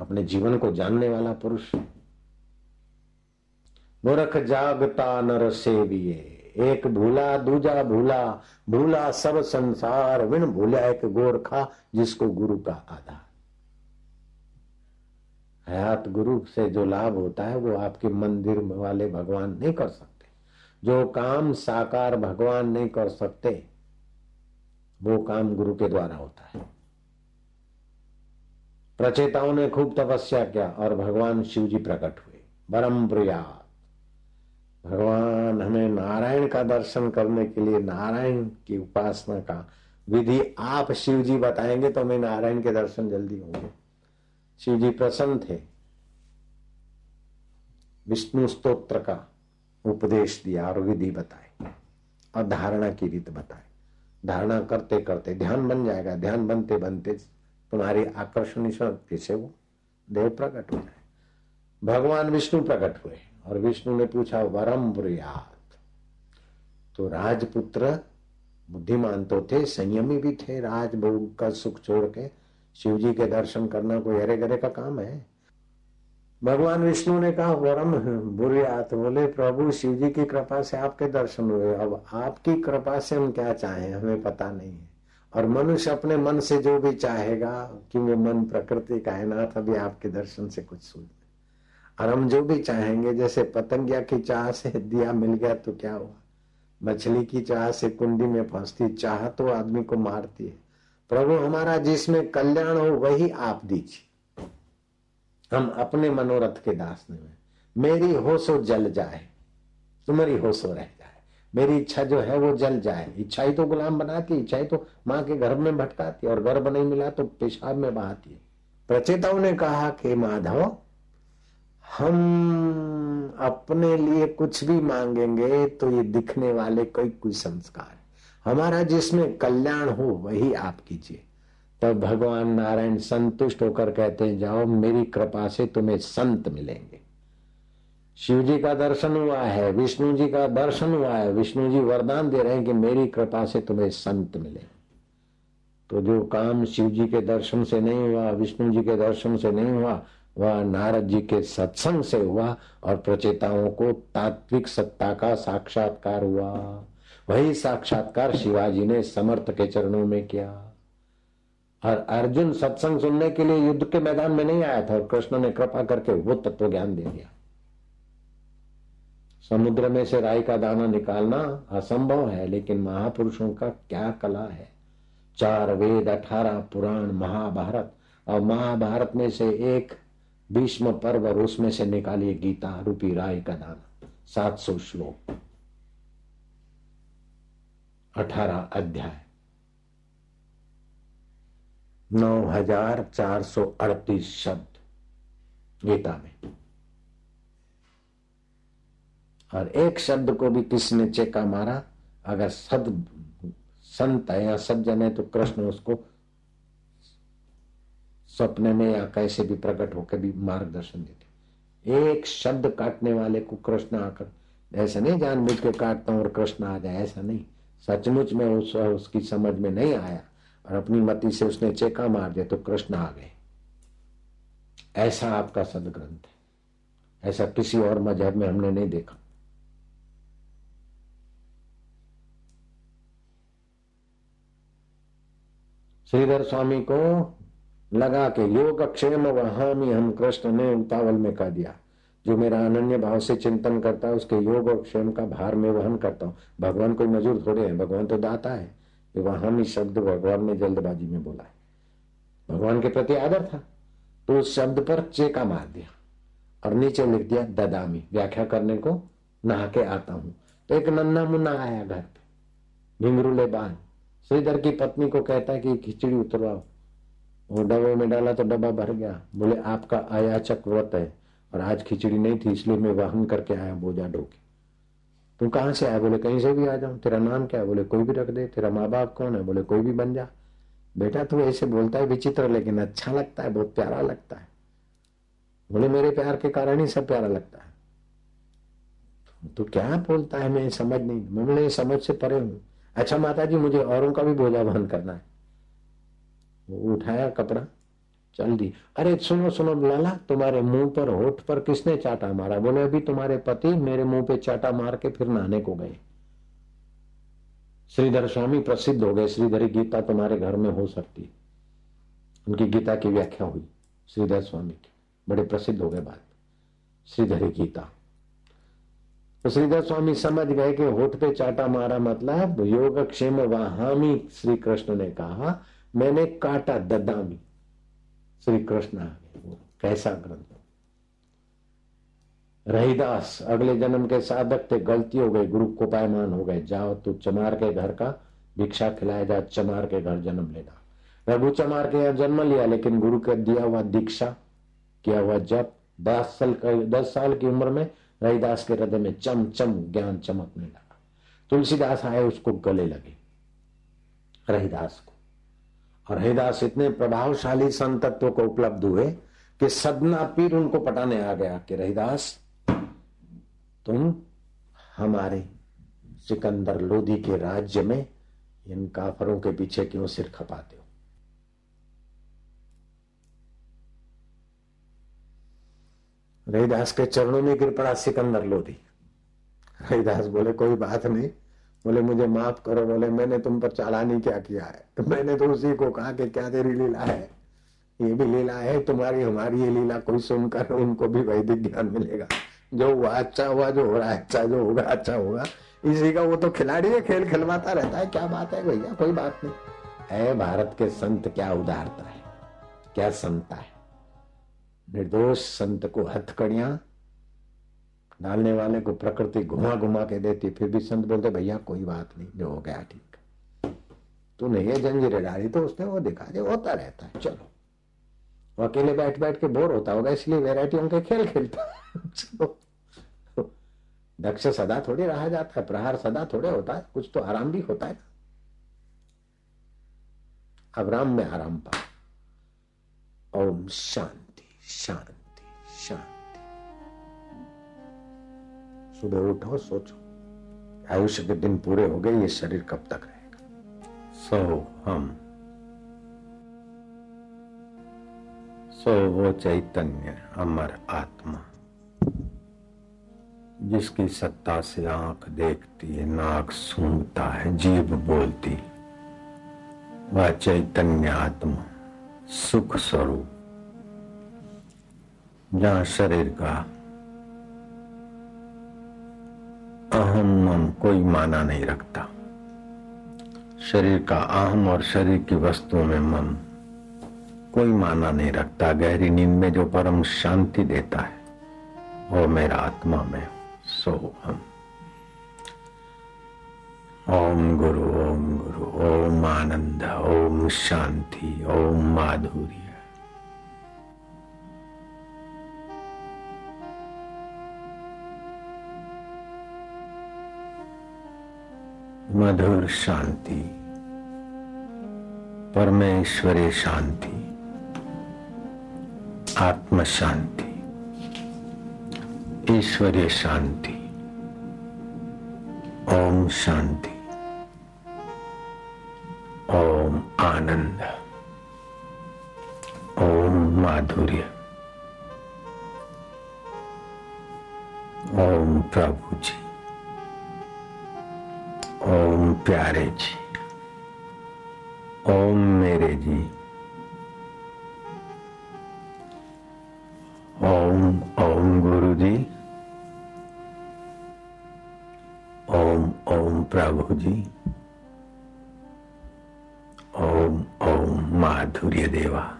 अपने जीवन को जानने वाला पुरुष। मूर्ख जागता नर सेविये। एक भूला, दूजा भूला भूला सब संसार विन भूला एक गोरखा जिसको गुरु का आधार हयात गुरु से जो लाभ होता है, वो आपके मंदिर वाले भगवान नहीं कर सकते। जो काम साकार भगवान नहीं कर सकते, वो काम गुरु के द्वारा होता है। प्रचेताओं ने खूब तपस्या किया और भगवान शिव जी प्रकट हुए। परम प्रयात भगवान हमें नारायण का दर्शन करने के लिए नारायण की उपासना का विधि आप शिव जी बताएँगे तो हमें नारायण के दर्शन जल्दी होंगे। शिव जी प्रसन्न थे। विष्णु स्तोत्र का उपदेश दिया और विधि बताई और धारणा की रीत बताई। धारणा करते करते ध्यान बन जाएगा। ध्यान बनते बनते तुम्हारी आकर्षण शक्ति से वो देव प्रकट हो जाए। भगवान विष्णु प्रकट हुए। और विष्णु ने पूछा, वरम बुरियात। तो राजपुत्र बुद्धिमान तो थे, संयमी भी थे, राजभोग का सुख छोड़ के शिव जी के दर्शन करना कोई हरे गरे का काम है? भगवान विष्णु ने कहा, वरम बुरियात बोले, प्रभु शिव जी की कृपा से आपके दर्शन हुए। अब आपकी कृपा से हम क्या चाहें, हमें पता नहीं है। और मनुष्य अपने मन से जो भी चाहेगा, कि वो मन प्रकृति का है, ना तभी आपके दर्शन से कुछ सूझ और हम जो भी चाहेंगे, जैसे पतंगिया की चाह से दिया मिल गया तो क्या हुआ? मछली की चाह से कुंडी में फंसती, चाह तो आदमी को मारती है। प्रभु हमारा जिसमें कल्याण हो, वही आप दीजिए। हम अपने मनोरथ के दास में मेरी होशो जल जाए, तुम्हारी होशो रह जाए। मेरी इच्छा जो है, वो जल जाए। इच्छा ही तो गुलाम बनाती इच्छा ही तो माँ के गर्भ में भटकाती और गर्भ नहीं मिला तो पेशाब में बहाती है। प्रचेताओं ने कहा कि, माधव हम अपने लिए कुछ भी मांगेंगे तो ये दिखने वाले कोई कुसंस्कार हमारा जिसमें कल्याण हो, वही आप कीजिए। तब भगवान नारायण संतुष्ट होकर कहते हैं, जाओ, मेरी कृपा से तुम्हें संत मिलेंगे। शिव जी का दर्शन हुआ है, विष्णु जी का दर्शन हुआ है, विष्णु जी वरदान दे रहे हैं कि मेरी कृपा से तुम्हें संत मिले। तो जो काम शिव जी के दर्शन से नहीं हुआ, विष्णु जी के दर्शन से नहीं हुआ वह नारद जी के सत्संग से हुआ और प्रचेताओं को तात्विक सत्ता का साक्षात्कार हुआ। वही साक्षात्कार शिवाजी ने समर्थ के चरणों में किया। और अर्जुन सत्संग सुनने के लिए युद्ध के मैदान में नहीं आया था और कृष्ण ने कृपा करके वो तत्व ज्ञान दे दिया। समुद्र में से राई का दाना निकालना असंभव है, लेकिन महापुरुषों का क्या कला है? चार वेद, अठारह पुराण, महाभारत। और महाभारत में से एक भीष्म पर्व और उसमें से निकालिए गीता, रूपी राय का दाना सात सौ श्लोक। अठारह अध्याय। नौ हज़ार चार सौ अड़तीस शब्द। गीता में। और एक शब्द को भी किसी ने चेका मारा? अगर सद, संत है या सज्जन है तो कृष्ण उसको सपने में या कैसे भी प्रकट होकर भी मार्गदर्शन देते एक शब्द काटने वाले को कृष्ण आकर, ऐसा नहीं जानबूझ के काटता हूँ और कृष्ण आ जाए, ऐसा नहीं। सचमुच में उस, उसकी समझ में नहीं आया और अपनी मति से उसने चेका मार दिया तो कृष्ण आ गए। ऐसा आपका सदग्रंथ है। ऐसा किसी और मज़हब में हमने नहीं देखा। श्रीधर स्वामी को लगा के, योग क्षेम वहामी हम कृष्ण ने उतावल में कह दिया। जो मेरा अनन्य भाव से चिंतन करता है, उसके योग और क्षेम का भार में वहन करता हूँ। भगवान कोई मजूर थोड़े है, भगवान तो दाता है। ये वहामी शब्द भगवान ने जल्दबाजी में बोला है। भगवान के प्रति आदर था तो उस शब्द पर चेका मार दिया और नीचे लिख दिया, ददामी। व्याख्या करने को नहा के आता हूँ। तो एक नन्ना मुन्ना आया घर पे घिंगरूले बाल श्रीधर की पत्नी को कहता है कि खिचड़ी उतरवाओ। वो डब्बे में डाला तो डब्बा भर गया। बोले, आपका अयाचक व्रत है और आज खिचड़ी नहीं थी, इसलिए मैं वाहन करके आया बोझा ढोके तू कहाँ से आया? बोले, कहीं से भी आ जाऊँ। तेरा नाम क्या है? बोले, कोई भी रख दे। तेरा माँ बाप कौन है? बोले, कोई भी बन जा। बेटा, तू ऐसे बोलता है विचित्र, लेकिन अच्छा लगता है, बहुत प्यारा लगता है। बोले, मेरे प्यार के कारण ही सब प्यारा लगता है। तो क्या बोलता है? मैं समझ नहीं। मैं बोले, समझ से परे हूँ। अच्छा माता जी मुझे औरों का भी बोझा वहन करना है। उठाया कपड़ा, चल दी। अरे सुनो सुनो, लाला, तुम्हारे मुँह पर होठ पर किसने चाटा मारा? बोले, अभी तुम्हारे पति मेरे मुँह पे चाटा मार के फिर नहाने को गए। श्रीधर स्वामी प्रसिद्ध हो गए। श्रीधरी गीता तुम्हारे घर में हो सकती। उनकी गीता की व्याख्या हुई श्रीधर स्वामी की। बड़े प्रसिद्ध हो गए बात श्रीधरी गीता। तो श्रीधर स्वामी समझ गए कि होठ पे चाटा मारा मतलब योग क्षेम वहामी श्री कृष्ण ने कहा मैंने काटा ददामी। श्री कृष्ण, कैसा ग्रंथ? रहीदास, अगले जन्म के साधक थे, गलती हो गई, गुरु को पायमान हो गए। जाओ तू चमार के घर का भिक्षा खिलाया जा, चमार के घर जन्म लेना। रघु चमार के यहाँ जन्म लिया, लेकिन गुरु का दिया हुआ दीक्षा, किया हुआ जब दस साल दस साल की उम्र में रहीदास के हृदय में चम चम, ज्ञान चमकने लगा। तुलसीदास आए, उसको गले लगे। रहीदास और हरिदास इतने प्रभावशाली संतत्व को उपलब्ध हुए कि सदना पीर उनको पटाने आ गया कि रहीदास तुम हमारे सिकंदर लोधी के राज्य में इन काफरों के पीछे क्यों सिर खपाते हो? रहीदास के चरणों में गिर पड़ा सिकंदर लोधी। रहीदास बोले, कोई बात नहीं बोले, मुझे माफ़ करो। बोले, मैंने तुम पर चालानी क्या किया है? तो मैंने तो उसी को कहा कि, क्या तेरी लीला है? ये भी लीला है, तुम्हारी, हमारी ये लीला कोई सुनकर उनको भी वैदिक ज्ञान मिलेगा। जो हुआ अच्छा हुआ, जो हो रहा है अच्छा जो होगा अच्छा होगा। इसी का वो तो खिलाड़ी है, खेल खिलवाता रहता है। क्या बात है भैया? कोई बात नहीं। है भारत के संत, क्या उदारता है? क्या संता है? निर्दोष संत को हथकड़ियाँ डालने वाले को प्रकृति घुमा घुमा के देती, फिर भी संत बोलते, भैया, कोई बात नहीं, जो हो गया ठीक। तूने ये जंजीरें डाली तो उसने वो दिखा दे होता रहता है, चलो। वो अकेले बैठ बैठ के बोर होता होगा, इसलिए वेराइटियों के खेल खेलता दक्ष सदा थोड़ी रहा जाता है, प्रहार सदा थोड़े होता है, कुछ तो आराम भी होता है अब राम में आराम पा ओम शांति शांति शांति। सुबह उठो, सोचो। आयुष्य के दिन पूरे हो गए, ये शरीर कब तक रहेगा? सो हम। सो वो चैतन्य अमर आत्मा, जिसकी सत्ता से आँख देखती है, नाक सूंघता है, जीभ बोलती वह चैतन्य आत्मा, सुख स्वरूप, जहाँ शरीर का अहम मम कोई माना नहीं रखता। शरीर का अहम और शरीर की वस्तुओं में मम कोई माना नहीं रखता। गहरी नींद में जो परम शांति देता है, वो मेरा आत्मा में सो हम। ओम गुरु ओम गुरु, ओम आनंद, ओम शांति, ओम माधुर्य मधुर शांति, परमेश्वरी शांति आत्म शांति ईश्वरीय शांति, ओम शांति, ओम आनंद, ओम माधुर्य, ओम प्रभु जी। ओम प्यारे जी। ओम मेरे जी। ओम ओम गुरु जी। ओम ओम प्रभु जी। ओम ओम माधुर्य देवा।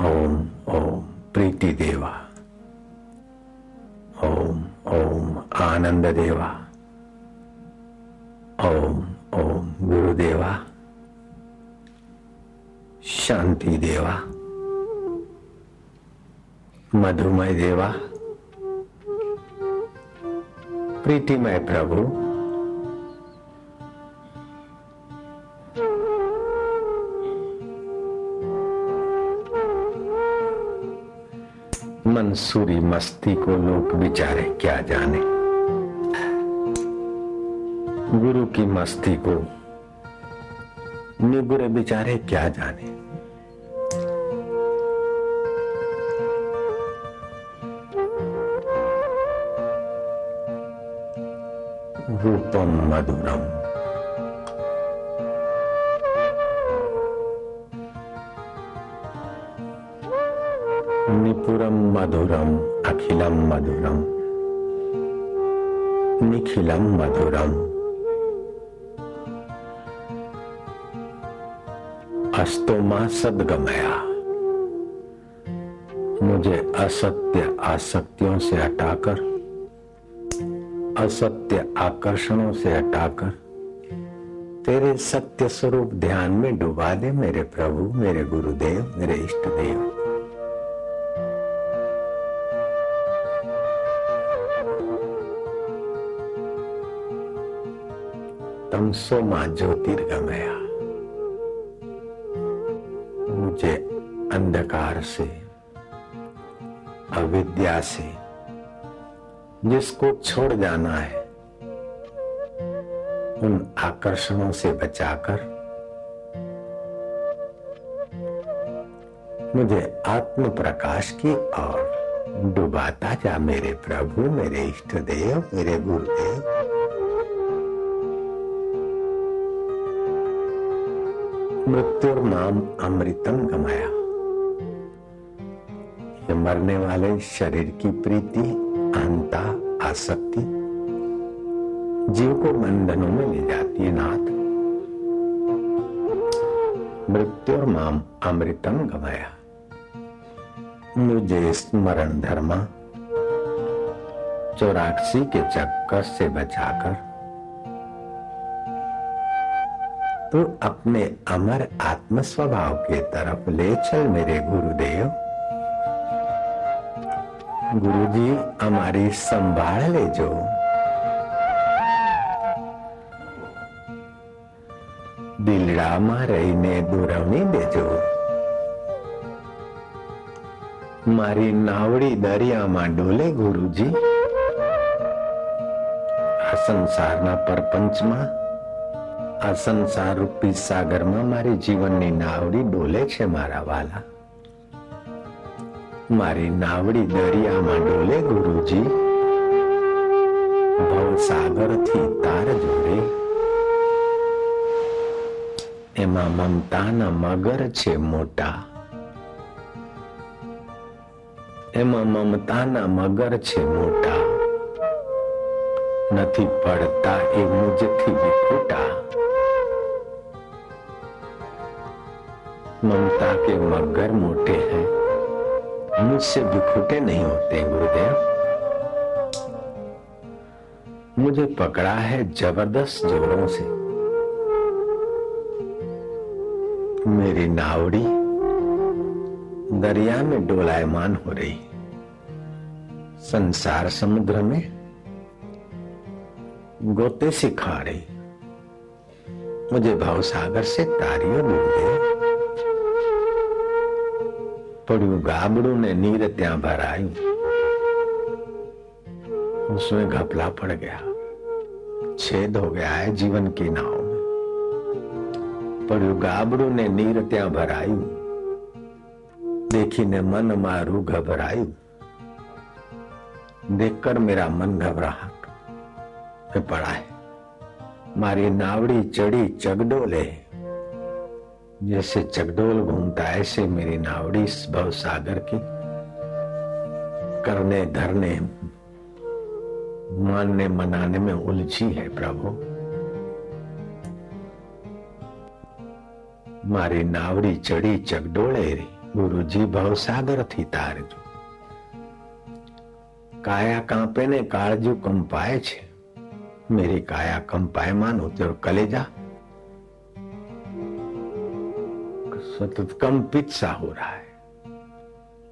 ओम ओम प्रीति देवा। ओम ओम आनंद देवा। मधुमय देवा। प्रीतिमय प्रभु। मंसूरी मस्ती को लोग बिचारे क्या जाने। गुरु की मस्ती को निगुरे बिचारे क्या जाने। मधुरम। निपुरम मधुरम अखिलम मधुरम। निखिलम मधुरम। अस्तोमा सदगमया। मुझे असत्य आसक्तियों से हटाकर असत्य आकर्षणों से हटाकर तेरे सत्य स्वरूप ध्यान में डुबा दे मेरे प्रभु, मेरे गुरुदेव, मेरे इष्ट देव। तमसो माँ ज्योतिर्गमया। मुझे अंधकार से, अविद्या से जिसको छोड़ जाना है, उन आकर्षणों से बचाकर मुझे आत्म प्रकाश की ओर डुबाता जा मेरे प्रभु, मेरे इष्ट देव, मेरे गुरुदेव। मृत्यु नाम अमृतम गमाया। मरने वाले शरीर की प्रीति अहंता आसक्ति। जीव को बंधनों में ले जाती है नाथ मृत्यु और माम अमृतम गवाया। मुझे स्मरण धर्म। चौरासी के चक्कर से बचाकर। तो अपने अमर आत्म स्वभाव के तरफ़ ले चल मेरे गुरुदेव। ગુરુજી, અમારી સંભાળ લેજો. દિલડામાં રહીને દોરવણી દેજો. મારી નાવડી દરિયામાં ડોલે ગુરુજી. આ સંસારના પરપંચમાં, આ સંસાર રૂપી સાગરમાં મારી જીવનની નાવડી ડોલે છે મારા વાલા. મારી નાવડી દરિયામાં ડોલે ગુરુજી ભવ સાગર થી તાર જોડે એમાં મમતાના મગર છે મોટા એમાં મમતાના મગર છે મોટા નથી પડતા એ મુજથી વિખૂટા ममता के मगर मोटे हैं मुझसे बिखुटे नहीं होते गुरुदेव। मुझे पकड़ा है ज़बरदस्त जोरों से। मेरी नावड़ी दरिया में डोलायमान हो रही। संसार समुद्र में गोते सिखा रही। मुझे भाव सागर से तारियो गुरुदेव પડ્યું ગાબડું ને નીર ત્યાં ભરાયું उसमें घपला पड़ गया छेद हो गया है जीवन की नाव में પડ્યું ગાબડું ને નીર ત્યાં ભરાયું देखीने मन मारू घबरायु देखकर मेरा मन घबराहट में पड़ा है मारी नावड़ी चढ़ी चगडोले जैसे चगडोल घूमता ऐसे मेरी नावड़ी इस भव सागर की करने धरने मानने मनाने में उलझी है प्रभु મારી નાવડી ચડી ચગડોળે રે ગુરુજી ભવસાગર થી તારજો કાયા કાંપે ને કાળજુ કંપાય છે मेरी काया कंपायमान होती और સતત કંપિત સા હો રહા હૈ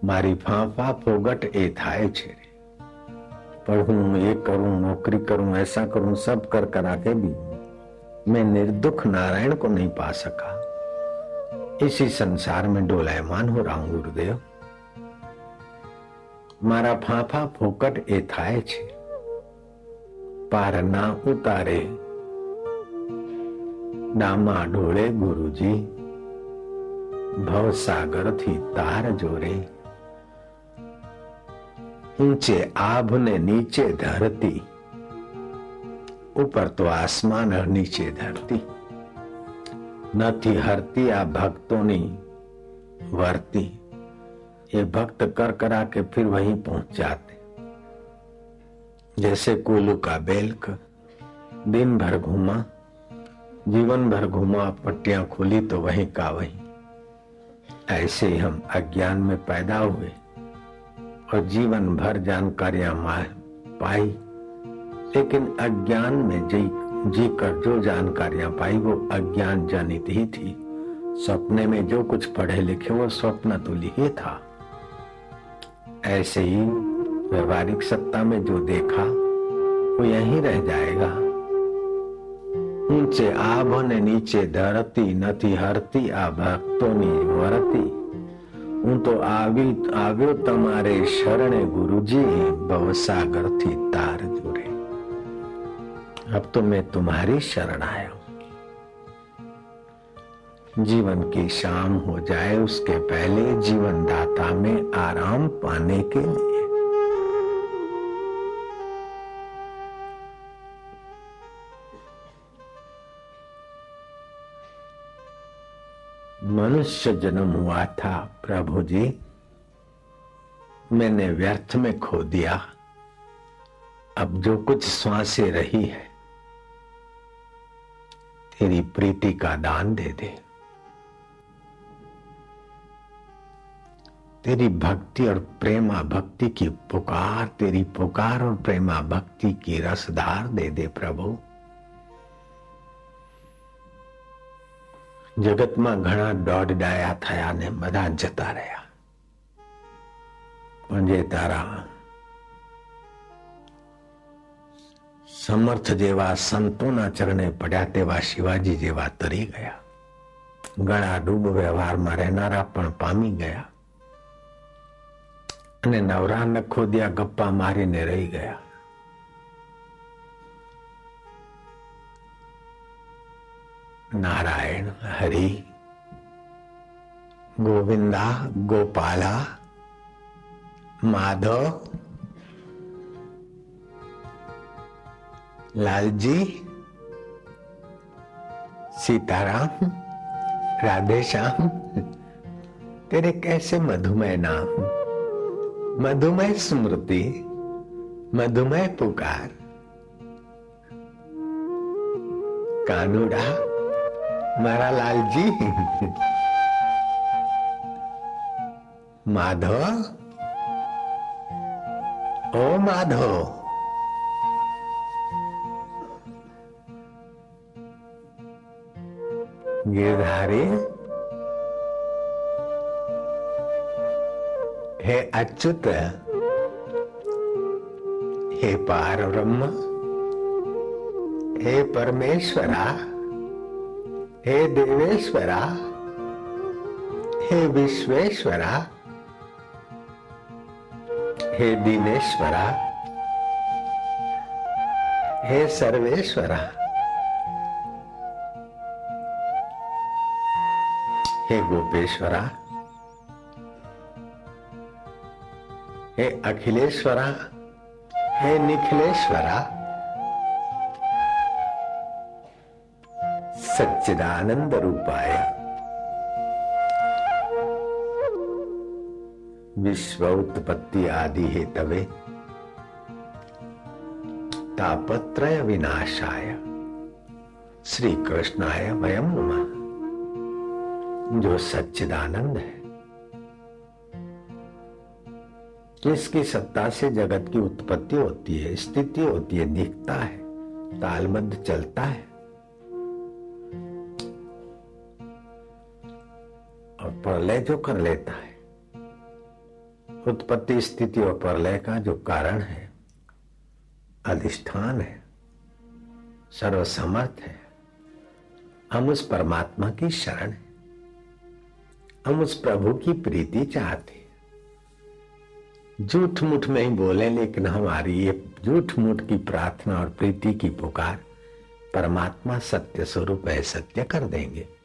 મારી ફાંફા ફોગટ એ થાય છે पर हूं ये करूं नौकरी करूं ऐसा करूं सब कर करा के भी मैं निर्दुख नारायण को नहीं पा सका इसी संसार में डोलायमान हो रहा हूं गुरुदेव મારા ફાંફા ફોકટ એ થાય છે પાર ના ઉતારે ડામા ઢોળે ગુરુજી ભવસાગર થી તાર જોરે ऊंचे आभ ने नीचे धरती ऊपर तो आसमान और नीचे धरती નથી હરતી આ ભક્તોની વર્તી ये भक्त कर करा के फिर वहीं पहुंच जाते जैसे कोलू का बेल्क दिन भर घूमा जीवन भर घूमा पट्टियां खुली तो वहीं का वहीं ऐसे ही हम अज्ञान में पैदा हुए और जीवन भर जानकारियाँ पाई। लेकिन अज्ञान में जी जी कर जो जानकारियाँ पाई, वो अज्ञान जनित ही थी। सपने में जो कुछ पढ़े लिखे, वो स्वप्न तुल्य ही था। ऐसे ही व्यवहारिक सत्ता में जो देखा, वो यहीं रह जाएगा। ऊंचे આભ ને નીચે ધરતી નથી હરતી આ ભક્તોની વરતી હું તો આવી આવ્યો તમારે શરણે ગુરુજી ભવસાગર થી તાર જોડે अब तो मैं तुम्हारी शरण आया हूं जीवन की शाम हो जाए उसके पहले जीवन दाता में आराम पाने के लिए मनुष्य जन्म हुआ था, प्रभु जी। मैंने व्यर्थ में खो दिया। अब जो कुछ श्वासें रही है, तेरी प्रीति का दान दे दे। तेरी भक्ति और प्रेमा भक्ति की पुकार, तेरी पुकार और प्रेमा भक्ति की रसधार दे दे, प्रभु। જગતમાં ઘણા દોઢ ડાયા થયા ને બધા જતા રહ્યા પણ જે તારા સમર્થ જેવા સંતોના ચરણે પડ્યા તેવા શિવાજી જેવા તરી ગયા ઘણા ડૂબ વ્યવહારમાં રહેનારા પણ પામી ગયા અને નવરા નખોદિયા ગપ્પા મારીને રહી ગયા नारायण, हरि, गोविंदा, गोपाला, माधव, लालजी, सीताराम, राधेश्याम, तेरे कैसे मधुमेह नाम? मधुमेह स्मृति, मधुमेह पुकार। कानूड़ा मारा लालजी माधव? ओ माधव। गिरधारी हे अच्युत। हे पार ब्रह्म हे परमेश्वरा। हे देवेश्वरा हे विश्वेश्वरा हे दिनेश्वरा हे सर्वेश्वरा हे गोपेश्वरा हे अखिलेश्वरा हे निखिलेश्वरा सच्चिदानंद रूपाय। विश्व उत्पत्ति आदि हे तवे तापत्रय विनाशाय। श्री कृष्णाय वयम नमः। जो सच्चिदानंद है। किसकी सत्ता से जगत की उत्पत्ति होती है, स्थिति होती है दिखता है, तालबद्ध चलता है। प्रलय जो कर लेता है। उत्पत्ति स्थिति और प्रलय का जो कारण है, अधिष्ठान है, सर्वसमर्थ है, हम उस परमात्मा की शरण है। हम उस प्रभु की प्रीति चाहते झूठ मुठ में ही बोले, लेकिन हमारी ये झूठ मुठ की प्रार्थना और प्रीति की पुकार परमात्मा सत्य स्वरूप है, सत्य कर देंगे।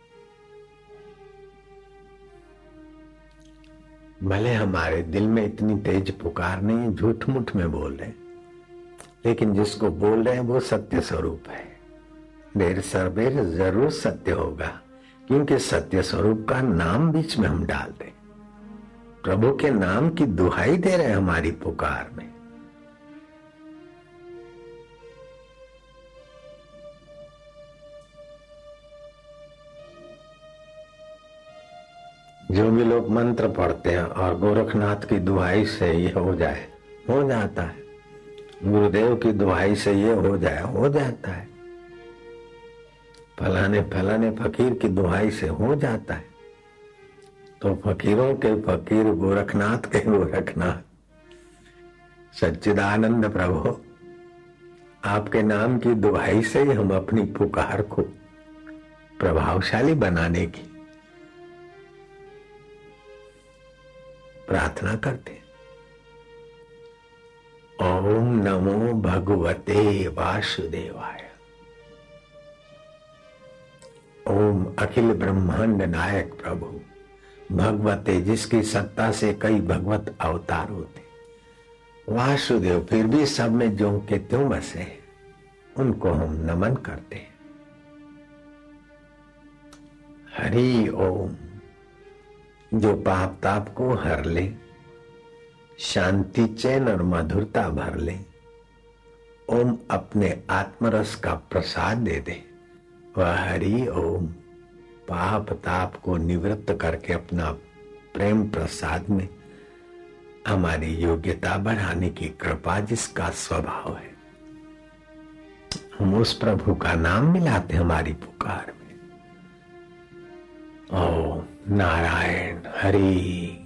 भले हमारे दिल में इतनी तेज पुकार नहीं झूठ मुठ में बोल रहे। लेकिन जिसको बोल रहे हैं, वो सत्य स्वरूप है। देर सरबेर ज़रूर सत्य होगा, क्योंकि सत्य स्वरूप का नाम बीच में हम डाल दें। प्रभु के नाम की दुहाई दे रहे हमारी पुकार में। जो भी लोग मंत्र पढ़ते हैं और गोरखनाथ की दुहाई से ये हो जाए, हो जाता है। गुरुदेव की दुहाई से ये हो जाए, हो जाता है। फलाने फलाने फकीर की दुहाई से हो जाता है। तो फकीरों के फकीर गोरखनाथ के गोरखनाथ। सच्चिदानंद प्रभु, आपके नाम की दुहाई से ही हम अपनी पुकार को प्रभावशाली बनाने की प्रार्थना करते ओम नमो भगवते वासुदेवाय। ओम अखिल ब्रह्मांड नायक प्रभु, भगवते जिसकी सत्ता से कई भगवत अवतार होते। वासुदेव फिर भी सब में जो के त्यों बसे उनको हम नमन करते हरि ओम। जो पाप ताप को हर ले, शांति, चैन और मधुरता भर ले, ओम अपने आत्मरस का प्रसाद दे दे। वह हरि ओम, पाप ताप को निवृत्त करके अपना प्रेम प्रसाद में हमारी योग्यता बढ़ाने की कृपा जिसका स्वभाव है। हम उस प्रभु का नाम मिलाते हमारी पुकार में। ओ नारायण हरि।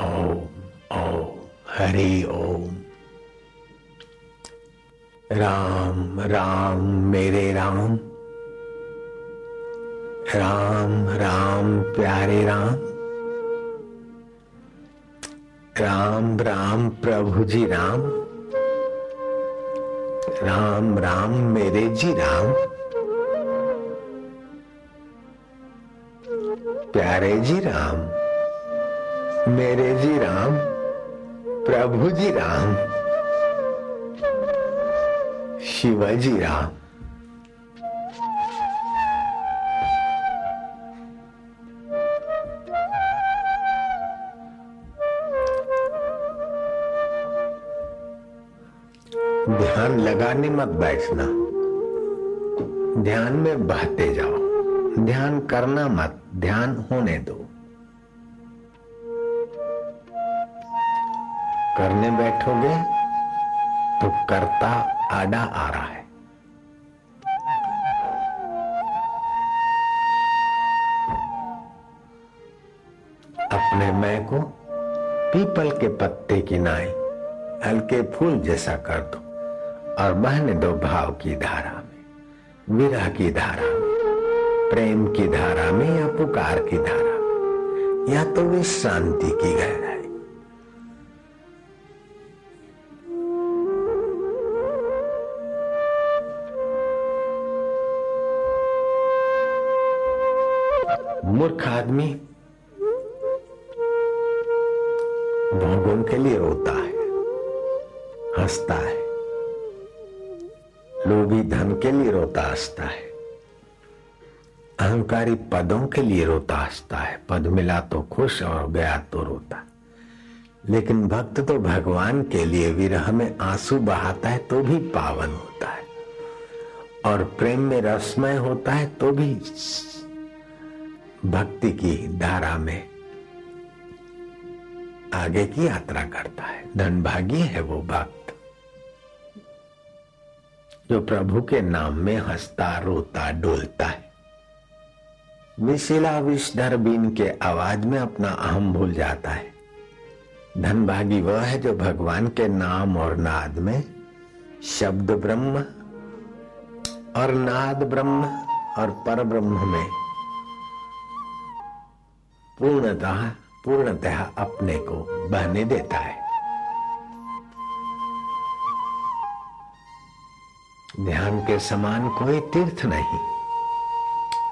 ओम ओम, हरि ओम। राम राम, मेरे राम। राम राम, प्यारे राम। राम राम, प्रभु जी राम। राम राम, मेरे जी राम। प्यारे जी राम, मेरे जी राम, प्रभु जी राम शिवाजी राम। ध्यान लगाने मत बैठना, ध्यान में बहते जाओ। ध्यान करना मत, ध्यान होने दो। करने बैठोगे तो करता आडा आ रहा है। अपने मैं को पीपल के पत्ते की नाई, हल्के फूल जैसा कर दो, और बहने दो भाव की धारा में, विरह की धारा में। प्रेम की धारा में या पुकार की धारा में? या तो वे शांति की गहराई मूर्ख आदमी भोगों के लिए रोता है, हंसता है, लोभी धन के लिए रोता, हंसता है। अहंकारी पदों के लिए रोता हंसता है। पद मिला तो खुश और गया तो रोता। लेकिन भक्त तो भगवान के लिए विरह में आँसू बहाता है तो भी पावन होता है। और प्रेम में रसमय होता है तो भी भक्ति की धारा में आगे की यात्रा करता है। धनभागी है वो भक्त। जो प्रभु के नाम में हंसता, रोता, डोलता है। विशिला विषधर बीन के आवाज़ में अपना अहम भूल जाता है। धनभागी वह है जो भगवान के नाम और नाद में शब्द ब्रह्म और नाद ब्रह्म और पर ब्रह्म में पूर्णतः पूर्णतः अपने को बहने देता है। ध्यान के समान कोई तीर्थ नहीं।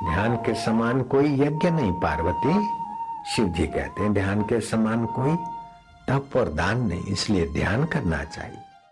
ध्यान के समान कोई यज्ञ नहीं, पार्वती। शिव जी कहते हैं, ध्यान के समान कोई तप और दान नहीं, इसलिए ध्यान करना चाहिए।